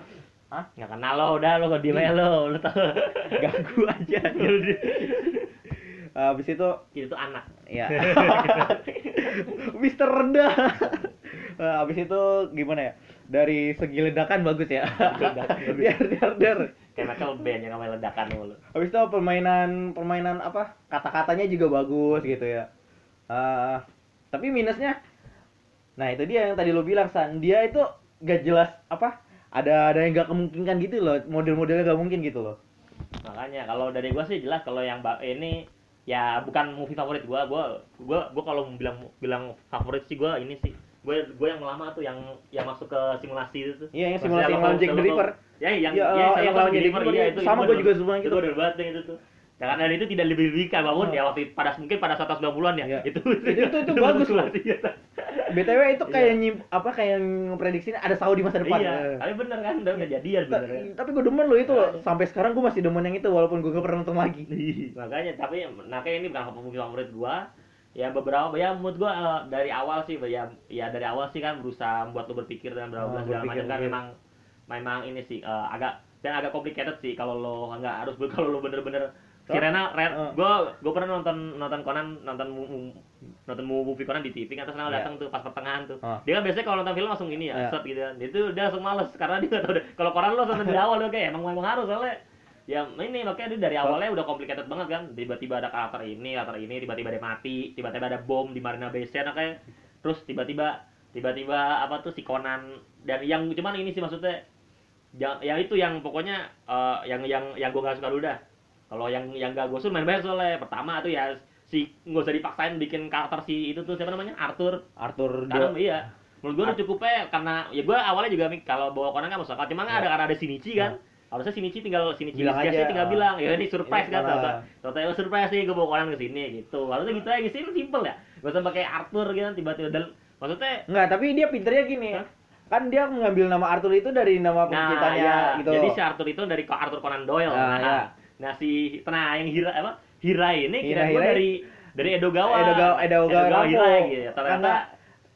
Nggak kenal lo, udah lo diem aja lo, lo tau. ganggu aja. Habis itu Itu tuh anak. ya Mister rendah. Habis itu gimana ya dari segi ledakan bagus ya. Ledakan bagus. biar biar biar. Kayak Michael Band yang namanya ledakan mulu. habis itu permainan permainan apa? Kata-katanya juga bagus gitu ya. Eh, tapi minusnya nah itu dia yang tadi lo bilang san. Dia itu gak jelas apa ada ada yang gak kemungkinan gitu loh. Model-modelnya gak mungkin gitu loh. Makanya kalau dari gua sih jelas kalau yang ini ya bukan movie favorit gua, gua gua gua kalau bilang bilang favorit sih gua ini sih. Gue gue yang lama tuh yang yang masuk ke simulasi itu tuh. iya yang simulasi lo lawan Jack the Ripper Ya, yang Ya, ya, yang lawan Jack the Ripper, iya, itu sama gua juga itu. gitu. Itu banget yang itu tuh. Ya, karena itu tidak lebih-lebihkan walaupun Oh. ya waktu pada mungkin pada 190-an ya. Iya. Itu Itu- itu- itu bagus loh. Iya. btw itu kayak Iya. nyim apa kayak ngeprediksi ada Saudi masa depan Iya, Eh. tapi bener kan udah kejadian bener kan. tapi gue demen loh itu loh Iya. sampai sekarang gue masih demen yang itu walaupun gue gak pernah nonton lagi makanya tapi nah kayak ini bukan movie favorit gua ya beberapa ya menurut gua eh, dari awal sih ya ya dari awal sih kan berusaha membuat lu berpikir dan bla Oh, segala macam kan iya. memang memang ini sih eh, agak dan agak complicated sih kalau lo nggak harus kalau lo bener-bener si Oh, Rena, Ren, oh. gua gua pernah nonton nonton Conan nonton nonton movie Conan di TV kan terus Iya. datang tuh pas pertengahan tuh Oh. dia kan biasanya kalau nonton film langsung ini ya Iya. set gitu kan itu dia langsung males karena dia nggak tahu deh kalau Conan lo nonton dari awal dia kayak emang emang harus soalnya ya ini makanya dia dari awalnya udah complicated banget kan. Tiba-tiba ada karakter ini karakter ini tiba-tiba dia mati tiba-tiba ada bom di Marina Bay Sands kayak terus tiba-tiba tiba-tiba apa tuh si Conan. Dan yang cuman ini sih maksudnya yang yang itu yang pokoknya eh, yang yang yang gue gak suka dulu dah. Kalau yang yang gak gue suka main banyak soalnya. Pertama tuh ya si nggak usah dipaksain bikin karakter si itu tuh siapa namanya? Arthur. Arthur karena Do iya. Menurut gue udah cukupnya karena ya gue awalnya juga mik- kalau bawa Conan kan masuk cuma kan ada karena ada Shinichi kan harusnya Shinichi tinggal Shinichi Bilang Bilang aja, tinggal ah. bilang ya ini surprise Ini kan tau tau surprise sih gue bawa Conan ke sini gitu harusnya gitu aja sih simple ya gak usah pakai Arthur gitu tiba-tiba dan maksudnya Enggak, tapi dia pinternya gini Hah? kan dia mengambil nama Arthur itu dari nama Nah, penciptanya iya. gitu Jadi si Arthur itu dari Arthur Conan Doyle. Ah, nah, iya. nah si nah yang Hira apa? Hira ini kira Hira- gua Hira- dari dari Edogawa. Edogawa- Edogawa Rabo. Hira gitu. Ternyata Karena-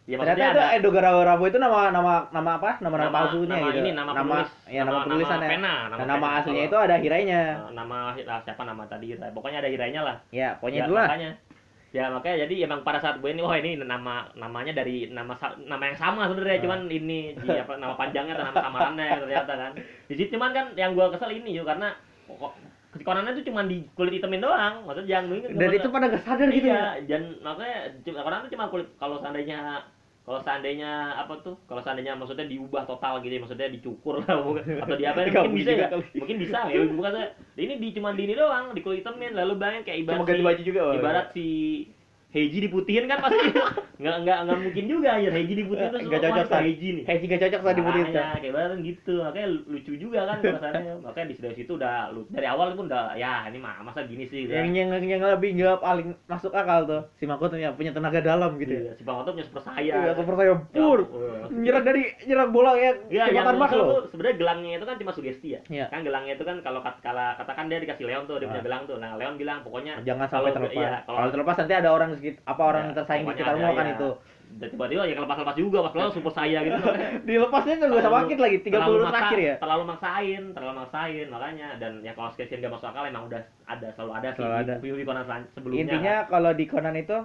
ya ternyata maksudnya itu ada Edo Garabo itu nama nama nama apa nama nama, Nama- palsunya nama gitu ini, nama penulis. ya nama, Nama- penulisannya nama pena, Nah, nama nama pena. aslinya itu ada hirainya eh, nama ah, siapa nama tadi Hira. Pokoknya ada Hiranya lah. ya pokoknya ya, itulah makanya ya makanya jadi emang pada saat gue ini wah ini nama namanya dari nama nama yang sama sebenarnya Ah. cuman ini di apa nama panjangnya atau nama samarannya ternyata kan di situ cuman kan yang gue kesel ini juga karena kok Conan itu cuma di kulit hitamin doang maksudnya jangan Dan itu pada nggak sadar gitu ya. iya dan makanya cuma- Conan itu cuma kulit kalau seandainya kalau seandainya apa tuh? Kalau seandainya maksudnya diubah total gitu ya maksudnya dicukur lah atau di apa mungkin bisa ya? mungkin bisa ya bukan saya. Ini di cuma di ini doang di kulit hitamin lalu bayangin kayak ibarat Cuma ganti baju juga. Ibarat si Heiji diputihin kan pasti nggak nggak nggak mungkin juga ya Heiji diputihin terus Nggak cocok, ini San. Heiji nih Kayak jika cocok saat diputin. Makanya, kayak ibarat gitu makanya lucu juga kan perasaannya makanya di dari situ udah dari awal pun udah ya ini mah masa gini sih Yang udah. yang yang lebih nggak paling masuk akal tuh. Si Makoto punya punya tenaga dalam gitu Iya, ya. si Bang Oto punya super saya Iya, super saya pur. Ya, Nyerang dari nyerang bola ya. Iya, yang loh. tuh sebenarnya gelangnya itu kan cuma sugesti ya. Iya. Kan gelangnya itu kan kalau kat- kala katakan dia dikasih Leon tuh, dia punya Ah. gelang tuh. Nah, Leon bilang pokoknya Jangan sampai terlepas. iya, kalau- terlepas nanti ada orang sekit apa orang Ya, tersaing di sekitarmu ada, kan ya. itu. dan tiba-tiba ya kelepas-lepas juga pas Leon super saya gitu. Dilepasnya tuh gak usah sakit lagi 30 terlalu menit terakhir ya. Terlalu maksain, terlalu maksain makanya dan yang kalau Sketchin gak masuk akal emang udah ada selalu ada sih Selalu di ada. movie Conan sebelumnya. Intinya kalau di Conan itu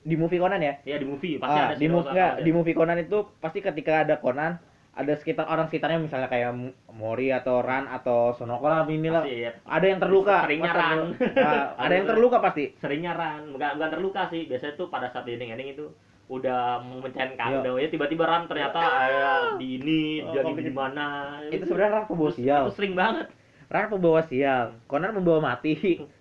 di movie Conan ya. kan. ya di movie pasti Ah, ada di sih, movie enggak, di ada. movie Conan itu pasti ketika ada Conan ada sekitar orang sekitarnya misalnya kayak Mori atau Ran atau Sonoko lah inilah Pasti, ya. ada yang terluka. Seringnya Pasti Ran. terluka. Ah, ada yang terluka pasti. Seringnya ran. Bukan bukan terluka sih. Biasanya tuh pada saat di ending ending itu udah mau mencairkan kado. Ya tiba-tiba ran ternyata eh, di ini Oh, jadi di mana? Itu sebenarnya Ran pembawa sial. itu sering banget. Ran pembawa sial. Conan membawa mati.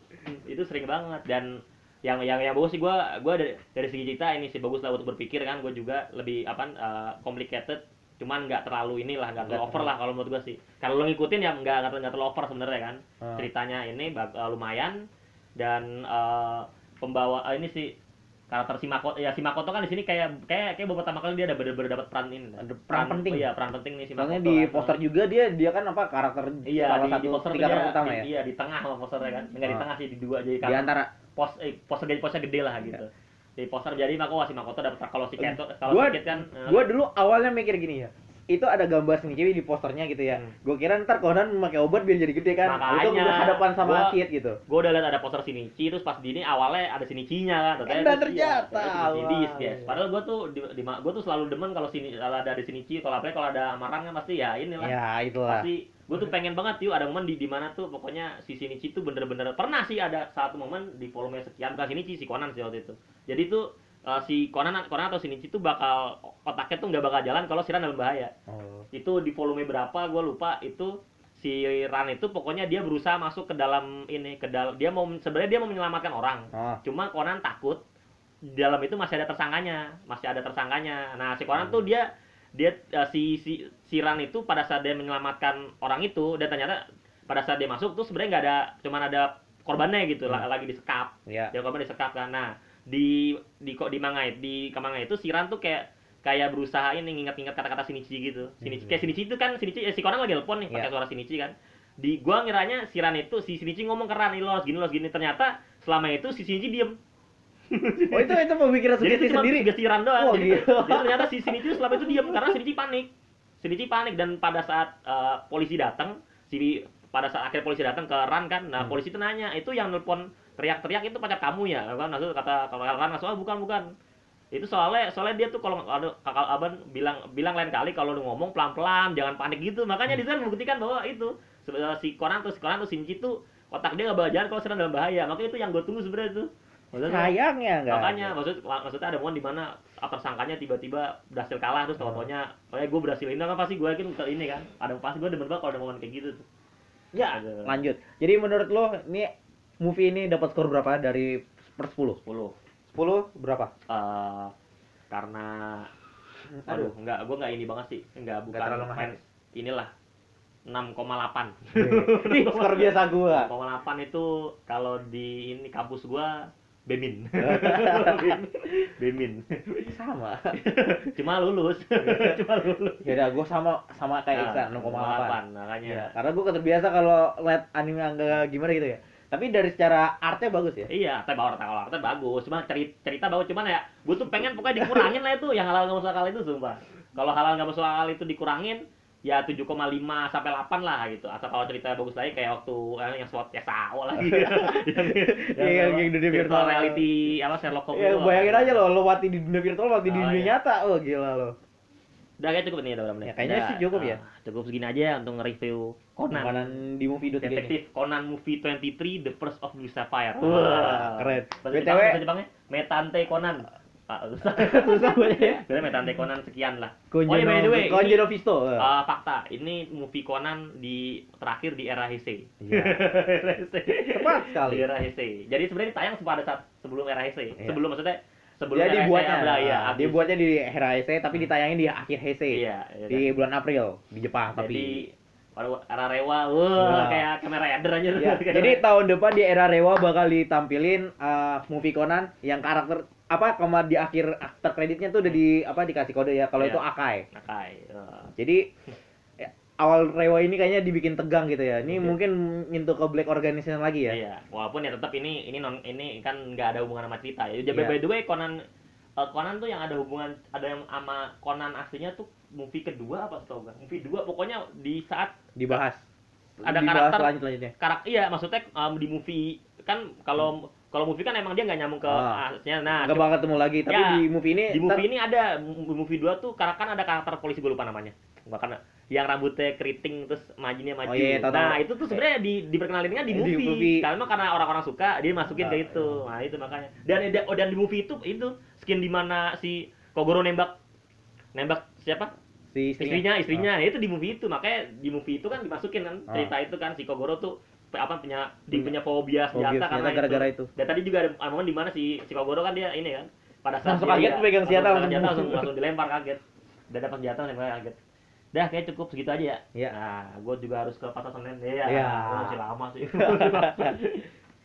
Itu sering banget. Dan yang yang yang bagus sih gua gua dari dari segi cerita ini sih bagus lah untuk berpikir kan. Gue juga lebih apa eh, complicated cuman nggak terlalu inilah nggak terlalu over lah kalau menurut gua sih. Kalau lo ngikutin ya nggak nggak terlalu over sebenarnya kan. Ah. ceritanya ini eh, lumayan. Dan eh, pembawa eh, ini sih karakter si Makoto ya si Makoto kan di sini kayak kayak kayak baru pertama kali dia ada bener-bener dapat peran ini. Ada peran penting. iya peran penting nih si Makoto soalnya di kan. poster juga dia dia kan apa karakter iya salah di, satu di poster dia karakter utama di, ya iya di tengah sama posternya kan. Enggak di Ah. tengah sih di dua jadi di karena antara. pos eh, poster jadi posnya gede lah gitu di poster jadi Makoto si Makoto dapat kalau si Keto kalau Gua- si kan eh, Gua dulu awalnya mikir gini ya. Itu ada gambar Shinichi di posternya gitu ya. Hmm. Gue kira ntar Conan memakai obat biar jadi gede kan. itu Makanya, udah hadapan sama gua- Kid gitu. gue udah lihat ada poster Shinichi terus pas di ini awalnya ada Shinichi-nya kan Kan ternyata udah ternyata, Shinichi wah. dis guys padahal gue tuh di, di gue tuh selalu demen kalau sini kalau ada di Shinichi kalau apalagi kalau ada Amaran kan pasti ya inilah Ya itulah. pasti gue tuh pengen banget yuk ada momen di di mana tuh pokoknya si Shinichi tuh bener-bener pernah sih ada satu momen di volume sekian bukan Shinichi si Conan sih waktu itu. Jadi tuh eh, si Conan Conan atau Shinichi tuh bakal otaknya tuh nggak bakal jalan kalau si Ran dalam bahaya. Oh. itu di volume berapa gue lupa itu si Ran itu pokoknya dia berusaha masuk ke dalam ini ke dalam dia mau sebenarnya dia mau menyelamatkan orang. Oh. cuma Conan takut di dalam itu masih ada tersangkanya masih ada tersangkanya. Nah si Conan tuh dia dia eh, si si si Ran itu pada saat dia menyelamatkan orang itu dan ternyata pada saat dia masuk tuh sebenarnya nggak ada cuman ada korbannya gitu la- lagi disekap. Ya. dia korban disekap kan. Nah di di kok di manga di manga itu si Ran tuh kayak kayak berusaha ini nginget-nginget kata-kata Shinichi gitu. Shinichi Hmm. kayak Shinichi itu kan Shinichi eh, si Conan lagi telepon nih pakai Iya. suara Shinichi kan. Di gua ngiranya si Ran itu si Shinichi ngomong ke Ran "Ini lo harus gini lo harus gini. Ternyata selama itu si Shinichi diem Oh itu itu pemikiran jadi sugesti itu cuma sendiri. sugesti Ran doang Oh, jadi, gitu. jadi ternyata si Shinichi selama itu diem karena Shinichi panik. Shinichi panik dan pada saat eh, polisi datang si pada saat akhir polisi datang ke Ran kan nah Hmm. polisi itu nanya itu yang nelpon teriak-teriak itu pacar kamu ya? Kan maksud kata kalau Ran langsung "Ah, bukan bukan. Itu soalnya soalnya dia tuh kalau ada kakak aban bilang bilang lain kali kalau lu ngomong pelan-pelan jangan panik gitu. Makanya di sana membuktikan bahwa itu si Conan tuh si Conan tuh Shinji tuh otak dia nggak jalan kalau sedang dalam bahaya. Makanya itu yang gue tunggu sebenarnya tuh Maksudnya- Sayangnya enggak. makanya maksud maksudnya ada momen di mana tersangkanya tiba-tiba berhasil kalah terus Hmm. tau-taunya oh ya gue berhasil ini kan pasti gue yakin ke ini kan ada pasti gue demen banget kalau ada momen kayak gitu tuh Ya, Ada. lanjut. Jadi menurut lo ini movie ini dapat skor berapa dari per 10? 10 10 berapa? Eh, karena aduh enggak gue enggak ini banget sih enggak bukan terlalu fans inilah 6,8 Nih, skor biasa gua. 6,8 itu kalau di ini kampus gua Bemin. Bemin. Sama. Cuma lulus. Cuma lulus. Ya udah gua sama sama kayak Iksan 6,8. 6,8 makanya. Ya, karena gua terbiasa kalau lihat anime agak gimana gitu ya. Tapi dari secara artnya bagus ya. Iya, teh bawah kalau artnya bagus. Cuma cerita, cerita bagus cuman ya gue tuh pengen pokoknya dikurangin lah itu yang halal nggak masuk akal itu sumpah. Kalau halal nggak masuk akal itu dikurangin ya 7,5 sampai 8 lah gitu. Atau kalau cerita bagus lagi kayak waktu eh, yang SWOT ya SAO lagi. yang Iya, apa, yang dunia virtual. reality apa Sherlock Holmes. Ya bayangin aja lo, lo mati di dunia virtual, mati di Oh, dunia iya. nyata. Oh gila lo. Udah kayak cukup nih udah berapa menit? Ya, kayaknya Udah, sih cukup ya. ah, Cukup segini aja untuk nge-review Conan. Makanan di movie dot. Detektif Conan Movie 23 The First of Blue Sapphire. Wah, keren. Bahasa BTW Jepangnya Metante Conan. Pak, susah. susah gue ya. Sebenarnya Metante Conan sekian lah. Konjeno, Oh iya, by the way, Konjeno Visto. Uh, fakta, ini movie Conan di terakhir di era Heisei. Iya. Tepat sekali. Di era Heisei. Jadi sebenarnya tayang pada saat sebelum era Heisei. Iya. Sebelum maksudnya sebelum era dibuatnya, Heisei ada ya. nah, dia buatnya di era Heisei tapi ditayangin di akhir Heisei. Iya, iya. Di bulan April di Jepang Jadi tapi. pada era Rewa, wah Nah. kayak kamera Rider aja. Ya, jadi tahun depan di era Rewa bakal ditampilin uh, movie Conan yang karakter apa kemar di akhir after kreditnya tuh udah di apa dikasih kode ya kalau Iya. itu Akai. Nakai. uh, Jadi ya, awal Rewa ini kayaknya dibikin tegang gitu ya. Ini Iya. mungkin nyentuh ke Black Organization lagi ya. Iya, walaupun ya tetap ini ini non ini kan nggak ada hubungan sama cerita ya. Jadi Iya. by the way Conan eh, Conan tuh yang ada hubungan ada yang sama Conan aslinya tuh movie kedua apa tau gak? Movie dua pokoknya di saat Dibahas. Ada Dibahas karakter- lanjut lanjutnya. karakter iya maksudnya um, di movie kan kalau kalau movie kan emang dia nggak nyambung ke Ah. aslinya. Nah, Nggak bakal ketemu lagi, tapi Ya, di movie ini di ntar- movie ini ada di movie 2 tuh karena kan ada karakter polisi gue lupa namanya. Bahkan yang rambutnya keriting terus majunya maju. Oh, iya, tahu, nah tahu. itu tuh sebenarnya di diperkenalinnya di Di movie, movie. karena karena orang-orang suka dia masukin Nah, ke itu. nah itu makanya. Dan oh, dan di movie itu itu skin di mana si Kogoro nembak nembak siapa? Si istrinya. Istrinya Nah, itu di movie itu. Makanya di movie itu kan dimasukin kan Ah. cerita itu kan. Si Kogoro tuh apa punya dia Punya punya fobia Fobia senjata karena senjata gara-gara itu. dan tadi juga ada momen di mana si si Kogoro kan dia ini kan pada saat Langsung kaget dia- pegang senjata, langsung, langsung- langsung, langsung dilempar kaget. Udah dapat senjata langsung kaget. Dah kayak cukup segitu aja ya. Iya. nah gue juga harus ke pasar senen. Ya Iya. Gua masih lama sih.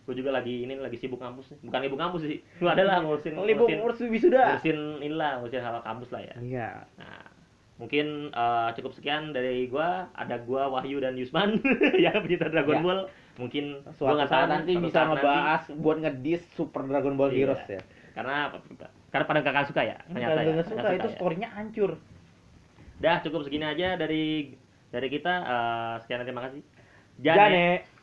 Gue juga lagi ini lagi sibuk kampus nih. Bukan sibuk kampus sih. Gue adalah ngurusin ngurusin, urus wisuda. ngurusin inilah ngurusin hal kampus lah ya. Iya. Nah, mungkin eh, cukup sekian dari gua. Ada gua Wahyu dan Yusman yang pecinta Dragon Ya. Ball. Mungkin gua Suatu nggak saat nanti suatu bisa saat ngebahas buat ngedis Super Dragon Ball Iya. Heroes ya. karena karena pada kakak suka ya. Ternyata ya. suka Nggak itu ya. storynya hancur. Dah cukup segini aja dari dari kita. Eh, sekian terima kasih. Jane.